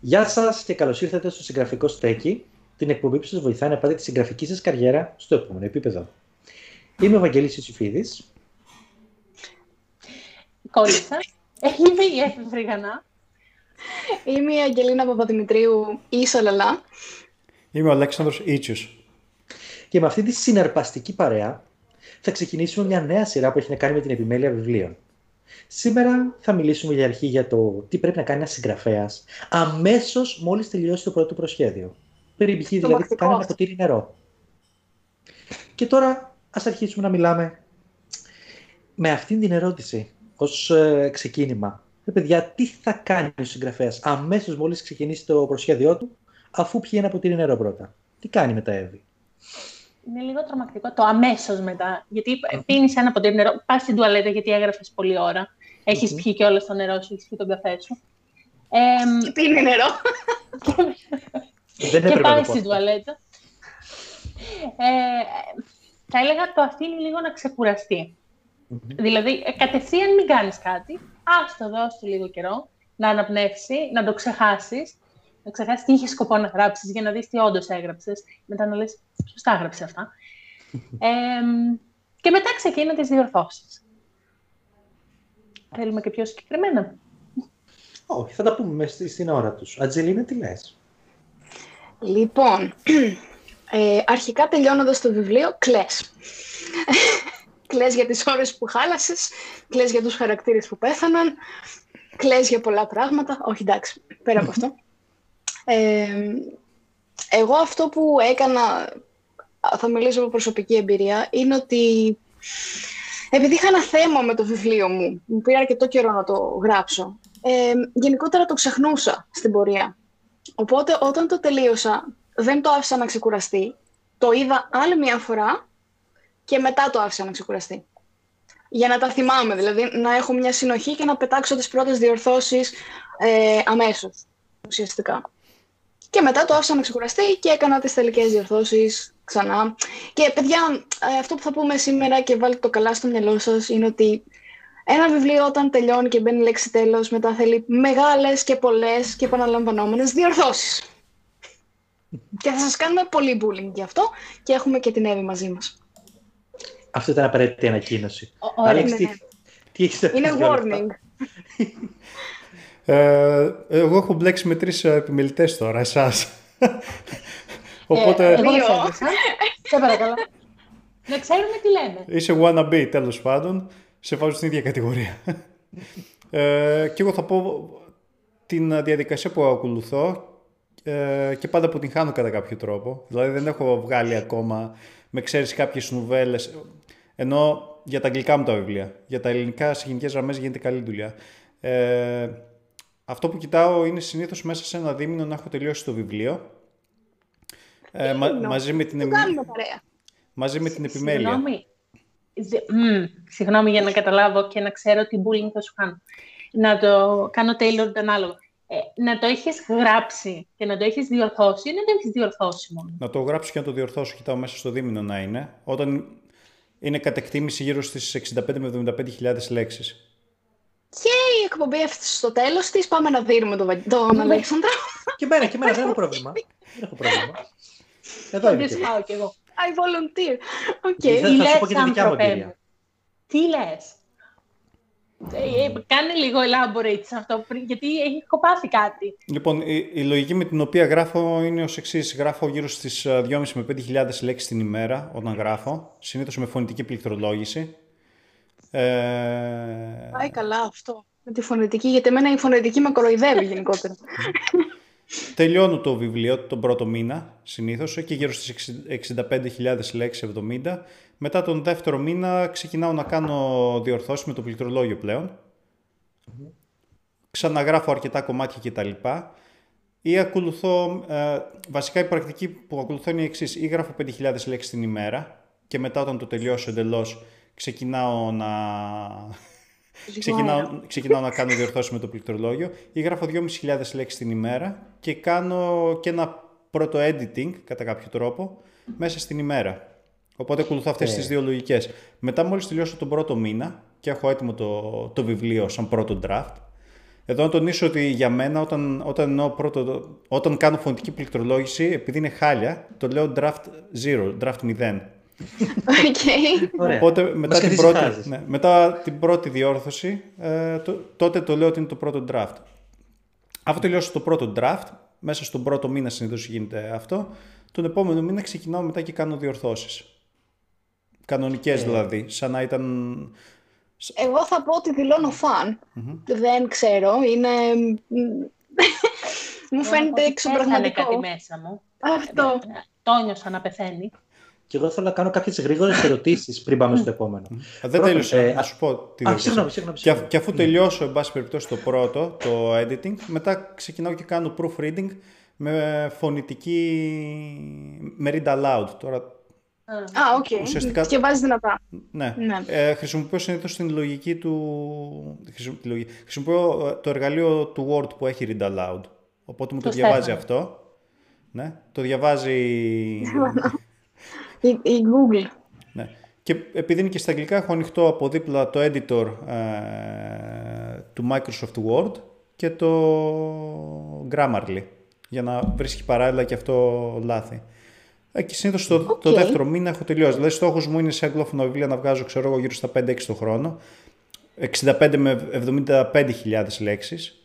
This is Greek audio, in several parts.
Γεια σας και καλώς ήρθατε στο Συγγραφικό Στέκι, την εκπομπή που σας βοηθάει να πάτε τη συγγραφική σας καριέρα στο επόμενο επίπεδο. Είμαι ο Βαγγέλης Ισουφίδης. Κόλλησα. Είμαι η Έφη Φρυγανά. Είμαι η Αγγελίνα Παπαδημητρίου ή Σαλαλά. Είμαι ο Αλέξανδρος Ήτσιος. Και με αυτή τη συναρπαστική παρέα θα ξεκινήσουμε μια νέα σειρά που έχει να κάνει με την επιμέλεια βιβλίων. Σήμερα θα μιλήσουμε για αρχή για το τι πρέπει να κάνει ένας συγγραφέας αμέσως μόλις τελειώσει το πρώτο προσχέδιο. Περιπτυχή δηλαδή που κάνει ένα ποτήρι νερό. Και τώρα ας αρχίσουμε να μιλάμε με αυτήν την ερώτηση ως ε, ξεκίνημα. Ε, παιδιά, τι θα κάνει ο συγγραφέας αμέσως μόλις ξεκινήσει το προσχέδιό του, αφού πιει ένα ποτήρι νερό πρώτα; Τι κάνει μετά, Εύη. Είναι λίγο τρομακτικό το αμέσως μετά. Γιατί πίνεις ένα ποτήρι νερό, πας στην τουαλέτα γιατί έγραφες πολλή ώρα. Έχεις mm-hmm. πιει και όλα στο νερό σου, έχεις πιει τον καφέ σου. Ε, και πίνει νερό. Δεν και πάει στην τουαλέτα. Ε, θα έλεγα το αφήνει λίγο να ξεκουραστεί. Mm-hmm. Δηλαδή, ε, κατευθείαν μην κάνεις κάτι. Άστο, δώσ' του λίγο καιρό, να αναπνεύσει, να το ξεχάσεις, να ξεχάσεις τι είχες σκοπό να γράψεις για να δεις τι όντως έγραψες. Μετά να λες, σωστά έγραψε αυτά. ε, και μετά ξεκίνα τις διορθώσεις. Θέλουμε και πιο συγκεκριμένα. Όχι, θα τα πούμε στην ώρα τους. Ατζελίνα, τι λες; Λοιπόν, ε, αρχικά τελειώνοντας το βιβλίο, κλαις. κλαις για τις ώρες που χάλασες, κλαις για τους χαρακτήρες που πέθαναν, κλαις για πολλά πράγματα. Όχι, εντάξει, πέρα από αυτό. Ε, εγώ αυτό που έκανα, θα μιλήσω από προσωπική εμπειρία, είναι ότι επειδή είχα ένα θέμα με το βιβλίο μου, μου πήρε αρκετό καιρό να το γράψω, ε, γενικότερα το ξεχνούσα στην πορεία. Οπότε όταν το τελείωσα, δεν το άφησα να ξεκουραστεί. Το είδα άλλη μια φορά και μετά το άφησα να ξεκουραστεί. Για να τα θυμάμαι, δηλαδή να έχω μια συνοχή και να πετάξω τις πρώτες διορθώσεις ε, αμέσως, ουσιαστικά. Και μετά το άφησα να ξεκουραστεί και έκανα τις τελικές διορθώσεις ξανά. Και παιδιά, ε, αυτό που θα πούμε σήμερα και βάλτε το καλά στο μυαλό σας είναι ότι ένα βιβλίο όταν τελειώνει και μπαίνει λέξη τέλος μετά θέλει μεγάλες και πολλές και επαναλαμβανόμενες διορθώσεις. και θα σας κάνουμε πολύ bullying γι' αυτό και έχουμε και την Εύη μαζί μας. Αυτό ήταν απαραίτητη ανακοίνωση. Ωραία, ναι, τι, τι Είναι warning. Ε, εγώ έχω μπλέξει με τρεις ε, επιμελητές τώρα, εσάς. Οπότε... Ε, εγώ Σε παρακαλώ. Να ξέρουμε τι λέμε. Είσαι wannabe, τέλος πάντων. Σε βάζω στην ίδια κατηγορία. ε, και εγώ θα πω την διαδικασία που ακολουθώ ε, και πάντα αποτυγχάνω κατά κάποιο τρόπο. Δηλαδή δεν έχω βγάλει ακόμα, με ξέρεις κάποιες νουβέλες, ενώ για τα αγγλικά μου τα βιβλία. Για τα ελληνικά σε γενικές γραμμές γίνεται καλή δουλειά. Ε, αυτό που κοιτάω είναι συνήθως μέσα σε ένα δίμηνο να έχω τελειώσει το βιβλίο. Ε, μα, μαζί με την, εμ... μαζί με την επιμέλεια. Συγγνώμη. Mm, συγγνώμη για να καταλάβω και να ξέρω τι bullying θα σου κάνω. Να το κάνω tailored ανάλογα. Ε, να το έχεις γράψει και να το έχεις διορθώσει ή να το έχεις διορθώσει μόνο; Να το γράψω και να το διορθώσω. Κοιτάω μέσα στο δίμηνο να είναι. Όταν είναι κατ' εκτίμηση γύρω στις 65 με 75 λέξεις. Και η εκπομπή έφτασε στο τέλος της. Πάμε να δίνουμε τον, τον Αλέξανδρο. Και μένα, και μένα, δεν έχω πρόβλημα. δεν έχω πρόβλημα. Εδώ είμαι. Δεν κι εγώ. I volunteer. Okay. Τι θα σου πω και τη δικιά μου εμπειρία. Τι λες; Ε, κάνε λίγο elaborate σε αυτό, γιατί έχει κοπάθει κάτι. Λοιπόν, η, η, λογική με την οποία γράφω είναι ως εξής. Γράφω γύρω στις 2.500 με 5.000 λέξεις την ημέρα όταν γράφω, συνήθως με φωνητική πληκτρολόγηση. Ε... Πάει καλά αυτό με τη φωνητική, γιατί εμένα η φωνητική με κοροϊδεύει γενικότερα. Τελειώνω το βιβλίο τον πρώτο μήνα, συνήθως, και γύρω στις 65.000 λέξεις, 70. Μετά τον δεύτερο μήνα ξεκινάω να κάνω διορθώσεις με το πληκτρολόγιο πλέον. Ξαναγράφω αρκετά κομμάτια κτλ. Ή ακολουθώ, ε, βασικά η πρακτική που ακολουθώ είναι η εξής. Ή γράφω 5.000 λέξεις την ημέρα και μετά όταν το τελειώσω εντελώς ξεκινάω να... ξεκινάω, ξεκινάω να κάνω διορθώσεις με το πληκτρολόγιο ή γράφω 2.500 λέξεις την ημέρα και κάνω και ένα πρώτο editing κατά κάποιο τρόπο μέσα στην ημέρα. Οπότε ακολουθώ αυτές Ε. τις δύο λογικές. Μετά, μόλις τελειώσω τον πρώτο μήνα και έχω έτοιμο το, το βιβλίο σαν πρώτο draft, εδώ να τονίσω ότι για μένα όταν, όταν, εννοώ πρώτο, όταν κάνω φωνητική πληκτρολόγηση, επειδή είναι χάλια, το λέω draft 0, draft 0. Οκ. Ωραία. Οπότε μετά Μας την, πρώτη, καθησυχάζεις. ναι, μετά την πρώτη διόρθωση, ε, το- τότε το λέω ότι είναι το πρώτο draft. Αφού τελειώσω το πρώτο draft, μέσα στον πρώτο μήνα συνήθως γίνεται αυτό, τον επόμενο μήνα ξεκινάω μετά και κάνω διορθώσεις. Κανονικές δηλαδή, σαν να ήταν... Εγώ θα πω ότι δηλώνω φαν. Δεν ξέρω, είναι... Μου φαίνεται Πέθανε εξωπραγματικό. κάτι μέσα μου. Αυτό. Το νιώσα να πεθαίνει. Και εγώ θέλω να κάνω κάποιες γρήγορες ερωτήσεις πριν πάμε στο επόμενο. Α, δεν Πρώτον, τέλειωσα, ε, να σου πω τη Α, διαδικασία. συγγνώμη, συγγνώμη. Και, αφ- συγγνώμη. και αφού τελειώσω, εν πάση περιπτώσει, το πρώτο, το editing, μετά ξεκινάω και κάνω proofreading με φωνητική, με read aloud. Τώρα, Α, οκ. Ουσιαστικά- Και βάζεις δυνατά. ναι. Ναι. Ε, χρησιμοποιώ συνήθως την λογική του... χρησιμο- τη λογική. Χρησιμοποιώ ε, το εργαλείο του Word που έχει read aloud. Οπότε μου το, Το διαβάζει Στέφανο. αυτό. Ναι. Το διαβάζει... Η, η Google. Ναι. Και επειδή είναι και στα αγγλικά, έχω ανοιχτό από δίπλα το editor ε, του Microsoft Word και το Grammarly για να βρίσκει παράλληλα και αυτό λάθη. Ε, και συνήθως το, το Οκ. δεύτερο μήνα έχω τελειώσει. Δηλαδή, στόχος μου είναι σε αγγλόφωνα βιβλία να βγάζω ξέρω εγώ, γύρω στα 5-6 το χρόνο. 65 με 75.000 λέξεις.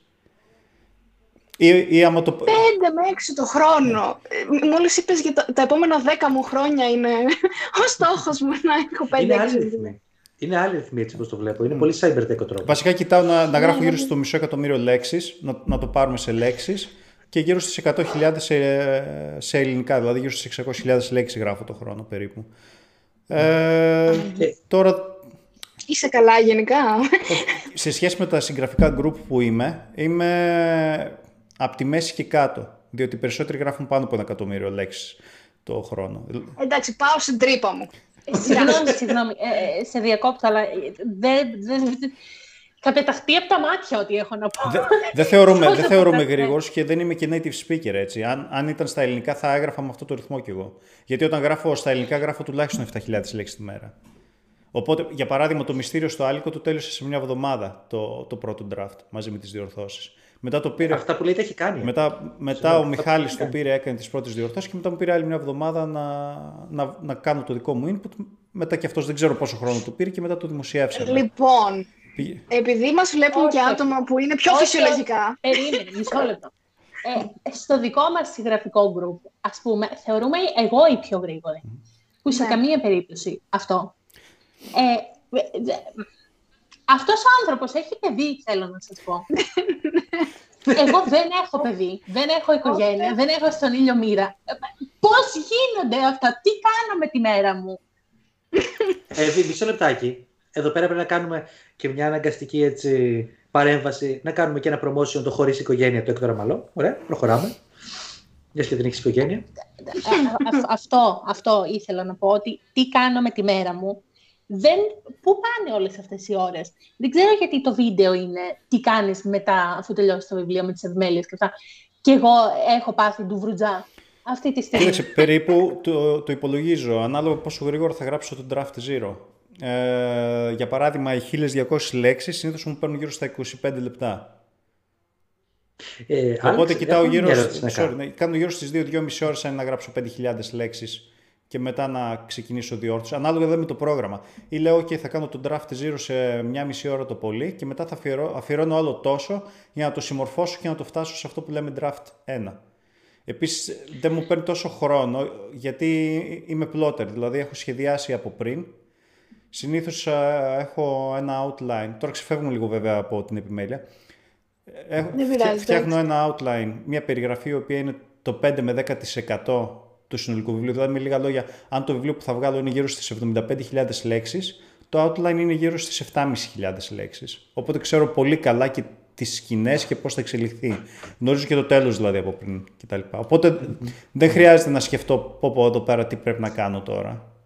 Ή, ή άμα το... 5 με 6 το χρόνο. Ε, Μόλις είπες για τα, τα επόμενα 10 μου χρόνια είναι ο στόχος μου να έχω 5-6. Είναι άλλοι ρυθμοί. Είναι άλλοι ρυθμοί έτσι όπως το βλέπω. Είναι πολύ cybertech ο τρόπος. Βασικά κοιτάω να, να γράφω ναι, γύρω ναι. στο μισό εκατομμύριο λέξεις, να, να το πάρουμε σε λέξεις και γύρω στις 100.000 σε, σε ελληνικά, δηλαδή γύρω στις 600.000 λέξεις γράφω το χρόνο περίπου. Ε, τώρα, Είσαι καλά γενικά; σε σχέση με τα συγγραφικά group που είμαι, είμαι από τη μέση και κάτω, διότι οι περισσότεροι γράφουν πάνω από ένα εκατομμύριο λέξεις το χρόνο. Εντάξει, πάω στην τρύπα μου. Συγγνώμη, συγγνώμη, ε, ε, σε διακόπτω, αλλά ε, δεν. δεν- δεν- θα πεταχτεί από τα μάτια ό,τι έχω να πω. Δεν δεν θεωρούμε, δεν Όσο θεωρούμε ποτέ. γρήγορος και δεν είμαι και native speaker έτσι. Αν, αν ήταν στα ελληνικά θα έγραφα με αυτό το ρυθμό κι εγώ. Γιατί όταν γράφω στα ελληνικά γράφω τουλάχιστον 7.000 λέξεις τη μέρα. Οπότε, για παράδειγμα, το μυστήριο στο Άλικο το τέλειωσε σε μια εβδομάδα το, το πρώτο draft μαζί με τις διορθώσεις. Μετά το πήρε. Αυτά που λέει τα έχει κάνει. Μετά, μετά Συγγνώμη, ο αυτά Μιχάλης που το κάνει. πήρε, έκανε τις πρώτες διορθώσεις και μετά μου πήρε άλλη μια εβδομάδα να, να, να κάνω το δικό μου input. Μετά και αυτός δεν ξέρω πόσο χρόνο του πήρε και μετά το δημοσιεύσαμε. Λοιπόν, Πήγε- επειδή μας βλέπουν Όχι, και όχι. άτομα που είναι πιο Όχι, φυσιολογικά. Περίμενε, μισό λεπτό. Ε, στο δικό μας συγγραφικό group, ας πούμε, θεωρούμε εγώ η πιο γρήγορη. Που σε Ναι. καμία περίπτωση αυτό. Ε, ε, δε- αυτός ο άνθρωπος έχει παιδί, θέλω να σας πω. Εγώ δεν έχω παιδί, δεν έχω οικογένεια, δεν έχω στον ήλιο μοίρα. Ε, Πώς γίνονται αυτά, τι κάνω με τη μέρα μου; Ε, Βι, μισό λεπτάκι. Εδώ πέρα πρέπει να κάνουμε και μια αναγκαστική έτσι, παρέμβαση. Να κάνουμε και ένα promotion το χωρίς οικογένεια του Έκτορα Μαλό. Ωραία, προχωράμε. Μια και δεν έχεις οικογένεια. Α- α- αυτό, αυτό ήθελα να πω, ότι τι κάνω με τη μέρα μου. Δεν, πού πάνε όλες αυτές οι ώρες; Δεν ξέρω γιατί το βίντεο είναι τι κάνεις μετά αφού τελειώσεις το βιβλίο με τις ευημέλειες και αυτά. Και εγώ έχω πάθει του βρουτζά αυτή τη στιγμή. Κοίταξε, περίπου το, το υπολογίζω ανάλογα πόσο γρήγορα θα γράψω το draft zero. Ε, για παράδειγμα, οι 1200 λέξεις συνήθως μου παίρνουν γύρω στα 25 λεπτά. Ε, Οπότε Άλεξ, κοιτάω έχω γύρω, μια σ- ερώτηση να sorry, κάνω. ναι, κάνω γύρω στις 2-2,5 ώρες αν είναι να γράψω 5.000 λέξεις και μετά να ξεκινήσω διόρθωση. Ανάλογα δηλαδή με το πρόγραμμα. Ή λέω, OK, θα κάνω το draft zero σε μια μισή ώρα το πολύ και μετά θα αφιερώ, αφιερώνω άλλο τόσο για να το συμμορφώσω και να το φτάσω σε αυτό που λέμε draft 1. Επίσης δεν μου παίρνει τόσο χρόνο γιατί είμαι plotter, δηλαδή έχω σχεδιάσει από πριν. Συνήθως α, έχω ένα outline, τώρα ξεφεύγουμε λίγο βέβαια από την επιμέλεια. Έχω, Δεν φτια- πειράζει, φτιάχνω ένα outline, μια περιγραφή η οποία είναι το 5 με 10% του συνολικού βιβλίου. Δηλαδή με λίγα λόγια, αν το βιβλίο που θα βγάλω είναι γύρω στις 75.000 λέξεις, το outline είναι γύρω στις 7.500 λέξεις. Οπότε ξέρω πολύ καλά και τις σκηνές και πώς θα εξελιχθεί. Γνωρίζω και το τέλος δηλαδή από πριν κτλ. Οπότε δεν χρειάζεται να σκεφτώ πω πω εδώ πέρα τι πρέπει να κάνω τώρα.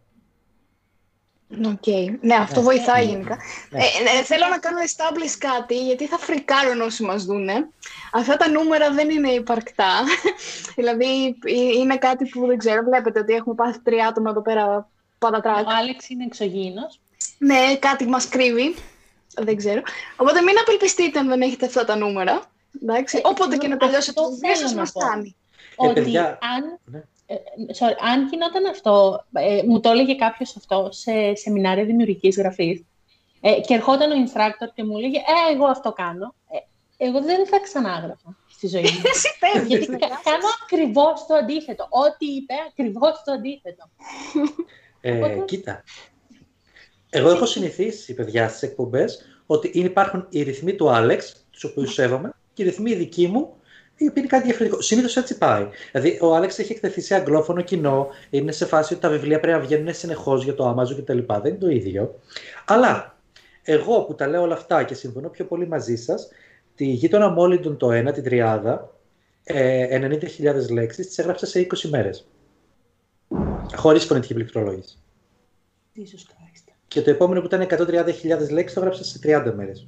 Οκ. Ναι, αυτό βοηθάει γενικά. Ε, ε, θέλω να κάνω establish κάτι, γιατί θα φρικάρουν όσοι μας δούνε. Αυτά τα νούμερα δεν είναι υπαρκτά. δηλαδή, ε, είναι κάτι που δεν ξέρω. Βλέπετε ότι έχουμε πάθει τρία άτομα εδώ πέρα πατατράκ. Ο Άλεξ είναι εξωγήινος. Ναι, κάτι μας κρύβει. Δεν ξέρω. Οπότε μην απελπιστείτε αν δεν έχετε αυτά τα νούμερα. Εντάξει. Ε, Όποτε και να αυτό τελειώσετε το βιβλίο θέλω σας να μας πω. φτάνει. Ε, ότι παιδιά, αν, ναι. ε, sorry, αν γινόταν αυτό, ε, μου το έλεγε κάποιος αυτό σε σεμινάρια δημιουργικής γραφής ε, και ερχόταν ο instructor και μου έλεγε «Ε, εγώ αυτό κάνω». Ε, εγώ δεν θα ξανάγραφα στη ζωή μου. Εσύ πέφτεις. Γιατί ναι. κα- κάνω ακριβώς το αντίθετο. Ό,τι είπε, ακριβώς το αντίθετο. Ε, Οπότε- κοίτα. Εγώ έχω συνηθίσει, παιδιά, στις εκπομπές ότι είναι- υπάρχουν οι ρυθμοί του Άλεξ, τους οποίους σέβομαι, και οι ρυθμοί οι δικοί μου, οι οποίοι είναι κάτι διαφορετικό. Συνήθως έτσι πάει. Δηλαδή, ο Άλεξ έχει εκτεθεί σε αγγλόφωνο κοινό, είναι σε φάση ότι τα βιβλία πρέπει να βγαίνουν συνεχώς για το Amazon κτλ. Δεν είναι το ίδιο. Αλλά εγώ που τα λέω όλα αυτά και συμφωνώ πιο πολύ μαζί σας, τη γείτονα Μόλιντον το 1, την τριάδα, ε, 90.000 λέξεις, τις έγραψα σε 20 μέρες. Χωρίς φωνητική πληκτρολόγηση. Jesus Christ. Και το επόμενο που ήταν 130.000 λέξεις το έγραψα σε 30 μέρες.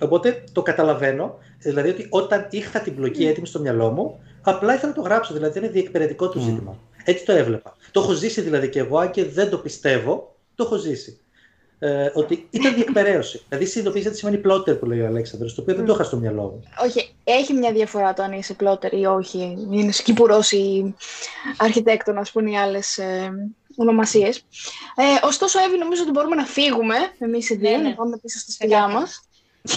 Οπότε το καταλαβαίνω, δηλαδή ότι όταν είχα την μπλοκή έτοιμη στο μυαλό μου, απλά ήθελα να το γράψω, δηλαδή δεν είναι διεκπαιρετικό του Μμ. ζήτημα. Έτσι το έβλεπα. Το έχω ζήσει δηλαδή και εγώ, αν και δεν το πιστεύω, το έχω ζήσει. Ε, ότι ήταν διεκπαιρέωση. δηλαδή συνειδητοποίησα τι σημαίνει plotter που λέει ο Αλέξανδρος, το οποίο δεν το είχα στο μυαλό μου. Όχι, έχει μια διαφορά το αν είσαι πλότερ ή όχι. Είναι σκυπουρός ή αρχιτέκτονας που είναι οι άλλες ε, ονομασίες. Ε, ωστόσο, Εύη, νομίζω ότι μπορούμε να φύγουμε εμείς οι δύο, Ναι, ναι. να πάμε πίσω στη σπηλιά Ξεκάθαρα.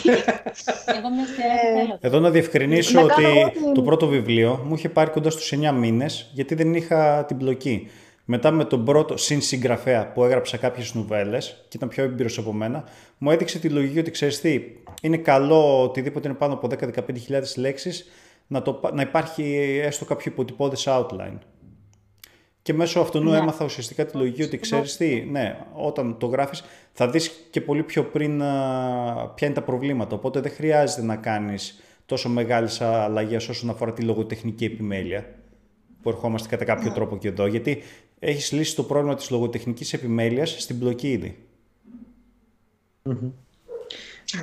Μας. Εγώ μια σειρά Ε, θέλω. Εδώ να διευκρινίσω Να ότι κάνω εγώ την- το πρώτο βιβλίο μου είχε πάρει κοντά στους 9 μήνες γιατί δεν είχα την μπλοκή. Μετά με τον πρώτο συνσυγγραφέα που έγραψα κάποιες νουβέλες και ήταν πιο έμπειρος από μένα, μου έδειξε τη λογική ότι ξέρεις τι, είναι καλό οτιδήποτε είναι πάνω από 10-15 λέξεις να, το, πα- να υπάρχει έστω κάποιο υποτυπώδες outline. Και μέσω αυτού Ναι. έμαθα ουσιαστικά τη λογική ότι ξέρεις τι, ναι, όταν το γράφεις θα δεις και πολύ πιο πριν α, ποια είναι τα προβλήματα. Οπότε δεν χρειάζεται να κάνεις τόσο μεγάλες αλλαγές όσον αφορά τη λογοτεχνική επιμέλεια που ερχόμαστε κατά κάποιο τρόπο και εδώ. Γιατί έχεις λύσει το πρόβλημα της λογοτεχνικής επιμέλειας στην μπλοκή ήδη.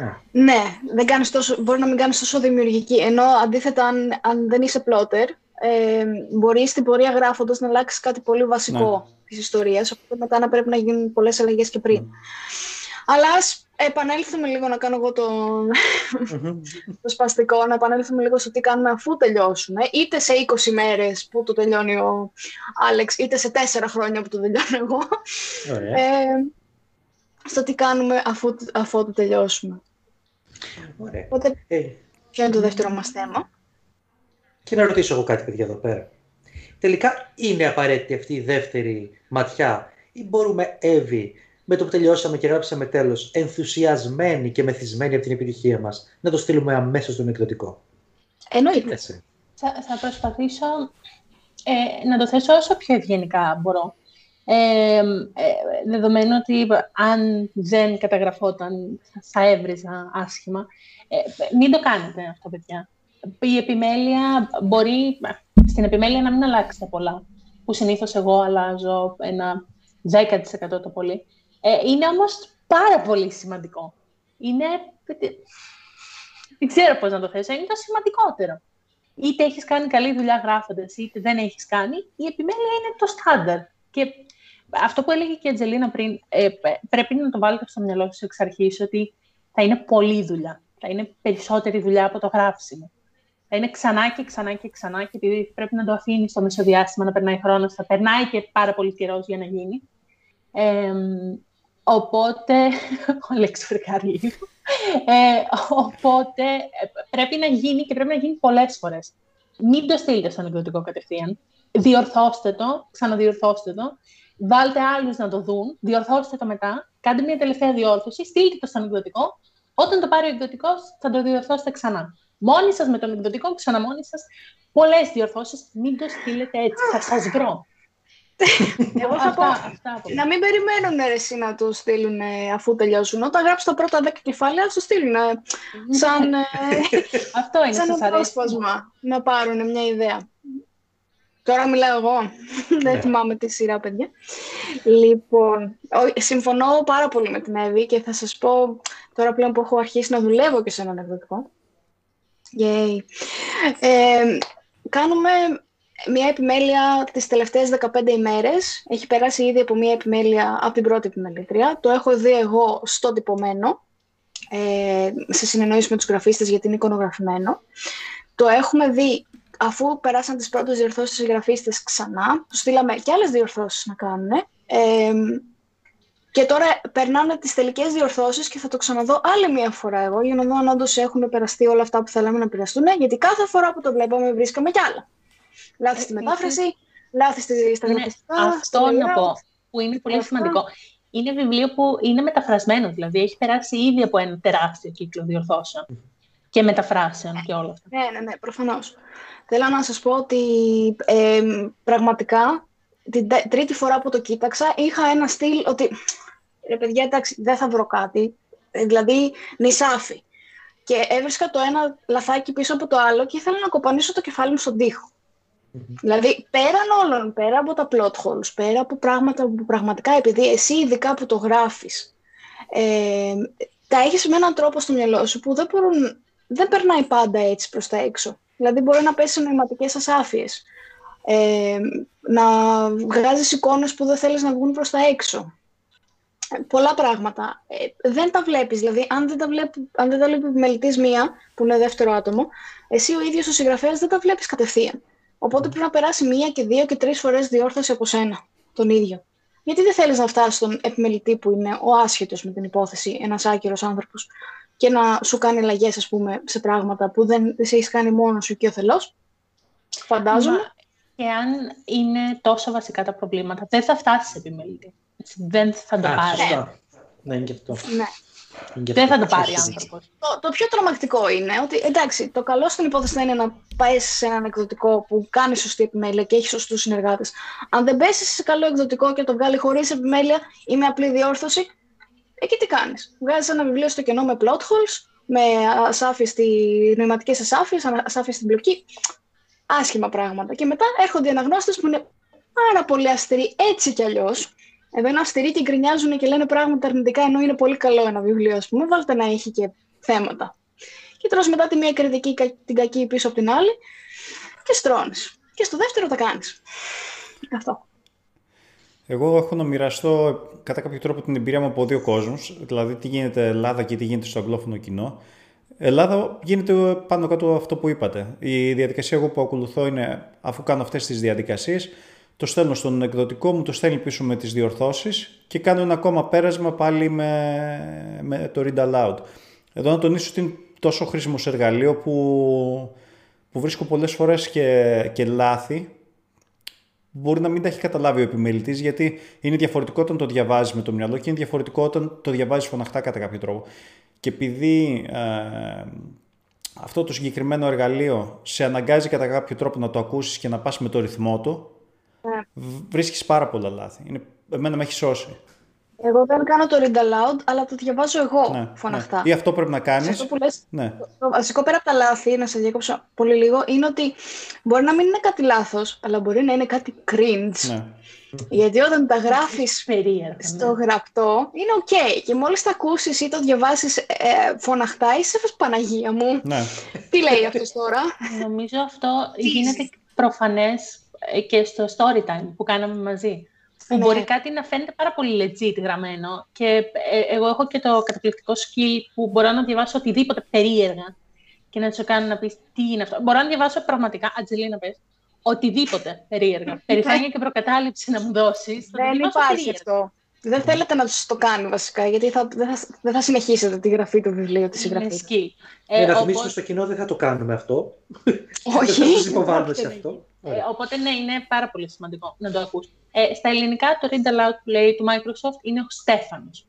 Α, Ναι, δεν κάνεις τόσο, μπορεί να μην κάνεις τόσο δημιουργική. Ενώ αντίθετα, αν, αν δεν είσαι πλότερ, ε, μπορείς στην πορεία γράφοντας να αλλάξεις κάτι πολύ βασικό Ναι. της ιστορίας, οπότε μετά να πρέπει να γίνουν πολλές αλλαγές και πριν. Αλλά ας επανέλθουμε λίγο να κάνω εγώ το, μμμ. το σπαστικό, να επανέλθουμε λίγο στο τι κάνουμε αφού τελειώσουμε. Είτε σε 20 μέρες που το τελειώνει ο Άλεξ, είτε σε 4 χρόνια που το τελειώνω εγώ. Ωραία. Ε, στο τι κάνουμε αφού, αφού το τελειώσουμε. Ωραία. Οπότε, Ε, ποιο είναι το δεύτερο μας θέμα; Και να ρωτήσω εγώ κάτι, παιδιά, εδώ πέρα. Τελικά είναι απαραίτητη αυτή η δεύτερη ματιά ή μπορούμε, Εύη, με το που τελειώσαμε και γράψαμε τέλος, ενθουσιασμένοι και μεθυσμένοι από την επιτυχία μας, να το στείλουμε αμέσως στον εκδοτικό; Εννοείται. Έτσι. Θα, θα προσπαθήσω ε, να το θέσω όσο πιο ευγενικά μπορώ. Ε, ε, δεδομένου ότι αν δεν καταγραφόταν θα έβριζα άσχημα. Ε, μην το κάνετε αυτό, παιδιά. Η επιμέλεια μπορεί, στην επιμέλεια να μην αλλάξετε πολλά, που συνήθως εγώ αλλάζω ένα 10% το πολύ. Ε, είναι όμως πάρα πολύ σημαντικό. Είναι, δεν ξέρω πώς να το θέσω, είναι το σημαντικότερο είτε έχεις κάνει καλή δουλειά γράφοντας, είτε δεν έχεις κάνει, η επιμέλεια είναι το στάνταρ. Και αυτό που έλεγε και η Αντζελίνα πριν, ε, πε- πρέπει να το βάλετε στο μυαλό σας εξ αρχής, ότι θα είναι πολλή δουλειά. Θα είναι περισσότερη δουλειά από το γράψιμο. Θα είναι ξανά και ξανά και ξανά και επειδή πρέπει να το αφήνει στο μεσοδιάστημα να περνάει χρόνος, θα περνάει και πάρα πολύ καιρός για να γίνει. Ε, οπότε, ο Λέξ φρικάρει λίγο. Ε, οπότε ε, πρέπει να γίνει και πρέπει να γίνει πολλές φορές. Μην το στείλετε στον εκδοτικό κατευθείαν. Διορθώστε το, ξαναδιορθώστε το. Βάλτε άλλους να το δουν, διορθώστε το μετά, κάντε μια τελευταία διόρθωση, στείλτε το στον εκδοτικό. Όταν το πάρει ο εκδοτικός, θα το διορθώσετε ξανά. Μόνοι σας με τον εκδοτικό, ξανά μόνοι σας, πολλές διορθώσεις. Μην το στείλετε έτσι, θα σας βρω. Εγώ θα πω, αυτά, αυτά από να μην περιμένουν ρε, εσύ να το στείλουν ε, αφού τελειώσουν. Όταν γράψει τα πρώτα 10 κεφάλαια, να το στείλουν ε, σαν, ε, Αυτό είναι, σαν σας ένα αρέσει. πρόσπασμα. Να πάρουν μια ιδέα. Τώρα μιλάω εγώ. Δεν Ναι. θυμάμαι τη σειρά, παιδιά. Λοιπόν, ο- συμφωνώ πάρα πολύ με την Εύη και θα σας πω τώρα πλέον που έχω αρχίσει να δουλεύω και σε έναν εκδοτικό. Yay. Ε, κάνουμε μια επιμέλεια τις τελευταίες 15 ημέρες. Έχει περάσει ήδη από μια επιμέλεια από την πρώτη επιμελήτρια. Το έχω δει εγώ στο τυπωμένο, ε, σε συνεννόηση με τους γραφίστες γιατί είναι εικονογραφημένο. Το έχουμε δει αφού περάσαν τις πρώτες διορθώσεις στις γραφίστες ξανά. Τους στείλαμε και άλλες διορθώσεις να κάνουν. Ε, και τώρα περνάνε τις τελικές διορθώσεις και θα το ξαναδώ άλλη μία φορά εγώ για να δω αν όντως έχουν περαστεί όλα αυτά που θέλαμε να περαστούν. Γιατί κάθε φορά που το βλέπαμε βρίσκαμε κι άλλα. Λάθη στη μετάφραση, λάθη στα Ναι, γραφιστικά. αυτό στα να layout. πω, που είναι πολύ Αυτά. σημαντικό. Είναι βιβλίο που είναι μεταφρασμένο, δηλαδή έχει περάσει ήδη από ένα τεράστιο κύκλο διορθώσεων και μεταφράσεων και όλα αυτά. Ναι, ναι, ναι, προφανώς. Θέλω να σας πω ότι ε, πραγματικά την τε- τρίτη φορά που το κοίταξα είχα ένα στυλ ότι ρε παιδιά εντάξει δεν θα βρω κάτι, Ε, δηλαδή νησάφι. Και έβρισκα το ένα λαθάκι πίσω από το άλλο και ήθελα να κοπανίσω το κεφάλι μου στον τοίχο. Δηλαδή, πέραν όλων, πέρα από τα plot holes, πέρα από πράγματα που πραγματικά, επειδή εσύ ειδικά που το γράφεις, ε, τα έχεις με έναν τρόπο στο μυαλό σου που δεν, μπορούν, δεν περνάει πάντα έτσι προς τα έξω. Δηλαδή, μπορεί να πέσει σε νοηματικές ασάφειες. Ε, να βγάζεις εικόνες που δεν θέλεις να βγουν προς τα έξω. Ε, πολλά πράγματα. Ε, δεν τα βλέπεις. Δηλαδή, αν δεν τα βλέπει, αν δεν τα βλέπει επιμελητής μία, που είναι δεύτερο άτομο, εσύ ο ίδιος ο συγγραφέας δεν τα βλέπεις κατευθείαν. Οπότε πρέπει να περάσει μία και δύο και τρεις φορές διόρθωση από σένα, τον ίδιο. Γιατί δεν θέλεις να φτάσεις στον επιμελητή που είναι ο άσχετος με την υπόθεση, ένας άκυρος άνθρωπος, και να σου κάνει αλλαγές, ας πούμε, σε πράγματα που δεν σε έχεις κάνει μόνος σου και ο θελός. Φαντάζομαι. Μα, και αν είναι τόσο βασικά τα προβλήματα, δεν θα φτάσεις σε επιμελητή. Έτσι, Δεν θα το Α, πάρεις. σωστά. Ναι, είναι και αυτό. Ναι. Είναι και Δεν αυτό. θα το πάρει Έχεις άνθρωπος. Το, το πιο τρομακτικό είναι ότι, εντάξει, το καλό στην υπόθεση θα είναι να πάει σε έναν εκδοτικό που κάνει σωστή επιμέλεια και έχει σωστούς συνεργάτες. Αν δεν πέσεις σε καλό εκδοτικό και το βγάλει χωρίς επιμέλεια ή με απλή διόρθωση, εκεί τι κάνεις. Βγάζεις ένα βιβλίο στο κενό με plot holes, με ασάφειες στη, νοηματικές ασάφειες, ασάφειες στην πλοκή. Άσχημα πράγματα. Και μετά έρχονται οι αναγνώστες που είναι πάρα πολύ αυστηροί έτσι κι αλλιώς. Εδώ είναι αυστηροί και γκρινιάζουν και λένε πράγματα αρνητικά, ενώ είναι πολύ καλό ένα βιβλίο, ας πούμε. Βάλτε να έχει και θέματα. Και τρως μετά τη μία κριτική κα- την κακή πίσω από την άλλη και στρώνεις. Και στο δεύτερο τα κάνεις. Αυτό. Εγώ έχω να μοιραστώ κατά κάποιο τρόπο την εμπειρία μου από δύο κόσμους, δηλαδή τι γίνεται Ελλάδα και τι γίνεται στο αγγλόφωνο κοινό. Ελλάδα γίνεται πάνω κάτω αυτό που είπατε. Η διαδικασία εγώ που ακολουθώ είναι αφού κάνω αυτές τις διαδικασίες, το στέλνω στον εκδοτικό μου, το στέλνει πίσω με τις διορθώσεις και κάνω ένα ακόμα πέρασμα πάλι με, με το read aloud. Εδώ να τονίσω ότι είναι τόσο χρήσιμος εργαλείο που, που βρίσκω πολλές φορές και, και λάθη μπορεί να μην τα έχει καταλάβει ο επιμελητής, γιατί είναι διαφορετικό όταν το διαβάζεις με το μυαλό και είναι διαφορετικό όταν το διαβάζεις φωναχτά κατά κάποιο τρόπο. Και επειδή ε, αυτό το συγκεκριμένο εργαλείο σε αναγκάζει κατά κάποιο τρόπο να το ακούσεις και να πας με το ρυθμό του, Ναι. βρίσκεις πάρα πολλά λάθη. Είναι, εμένα με έχει σώσει. Εγώ δεν κάνω το read aloud, αλλά το διαβάζω εγώ Ναι, φωναχτά. ναι. Ή αυτό πρέπει να Σε κάνεις. αυτό που λες, Ναι. το βασικό πέρα από τα λάθη, να σε διακόψω πολύ λίγο, είναι ότι μπορεί να μην είναι κάτι λάθος, αλλά μπορεί να είναι κάτι cringe. ναι. Γιατί όταν τα γράφεις Περίεργα. στο ναι. γραπτό, είναι οκ. Και μόλις τα ακούσεις ή το διαβάσεις ε, φωναχτά, είσαι φάση Παναγία μου. ναι. Τι λέει αυτός τώρα; Νομίζω αυτό γίνεται προφανές ε, και στο story time που κάναμε μαζί. Που Ναι. μπορεί κάτι να φαίνεται πάρα πολύ legit γραμμένο και ε, εγώ έχω και το καταπληκτικό skill που μπορώ να διαβάσω οτιδήποτε περίεργα και να σου κάνω να πεις τι είναι αυτό. Μπορώ να διαβάσω πραγματικά, Ατζελίνα πες, οτιδήποτε περίεργα. Περηφάνεια και προκατάληψη να μου δώσεις. θα το Δεν διαβάσω υπάρχει περίεργα. αυτό. Δεν θέλετε να σας το κάνει βασικά, γιατί θα, δεν, θα, δεν θα συνεχίσετε τη γραφή του βιβλίου, τη Είναι συγγραφή. skill. Ε, Ε, να οπότε- θυμίσουμε στο κοινό δεν θα το κάνουμε αυτό. Όχι. δεν θα τους υποβάλουμε σε Όχι, αυτό. Ε, Ωραία. οπότε ναι, είναι πάρα πολύ σημαντικό να το ακούς. Ε, στα ελληνικά το read aloud που λέει του Microsoft είναι ο Στέφανος.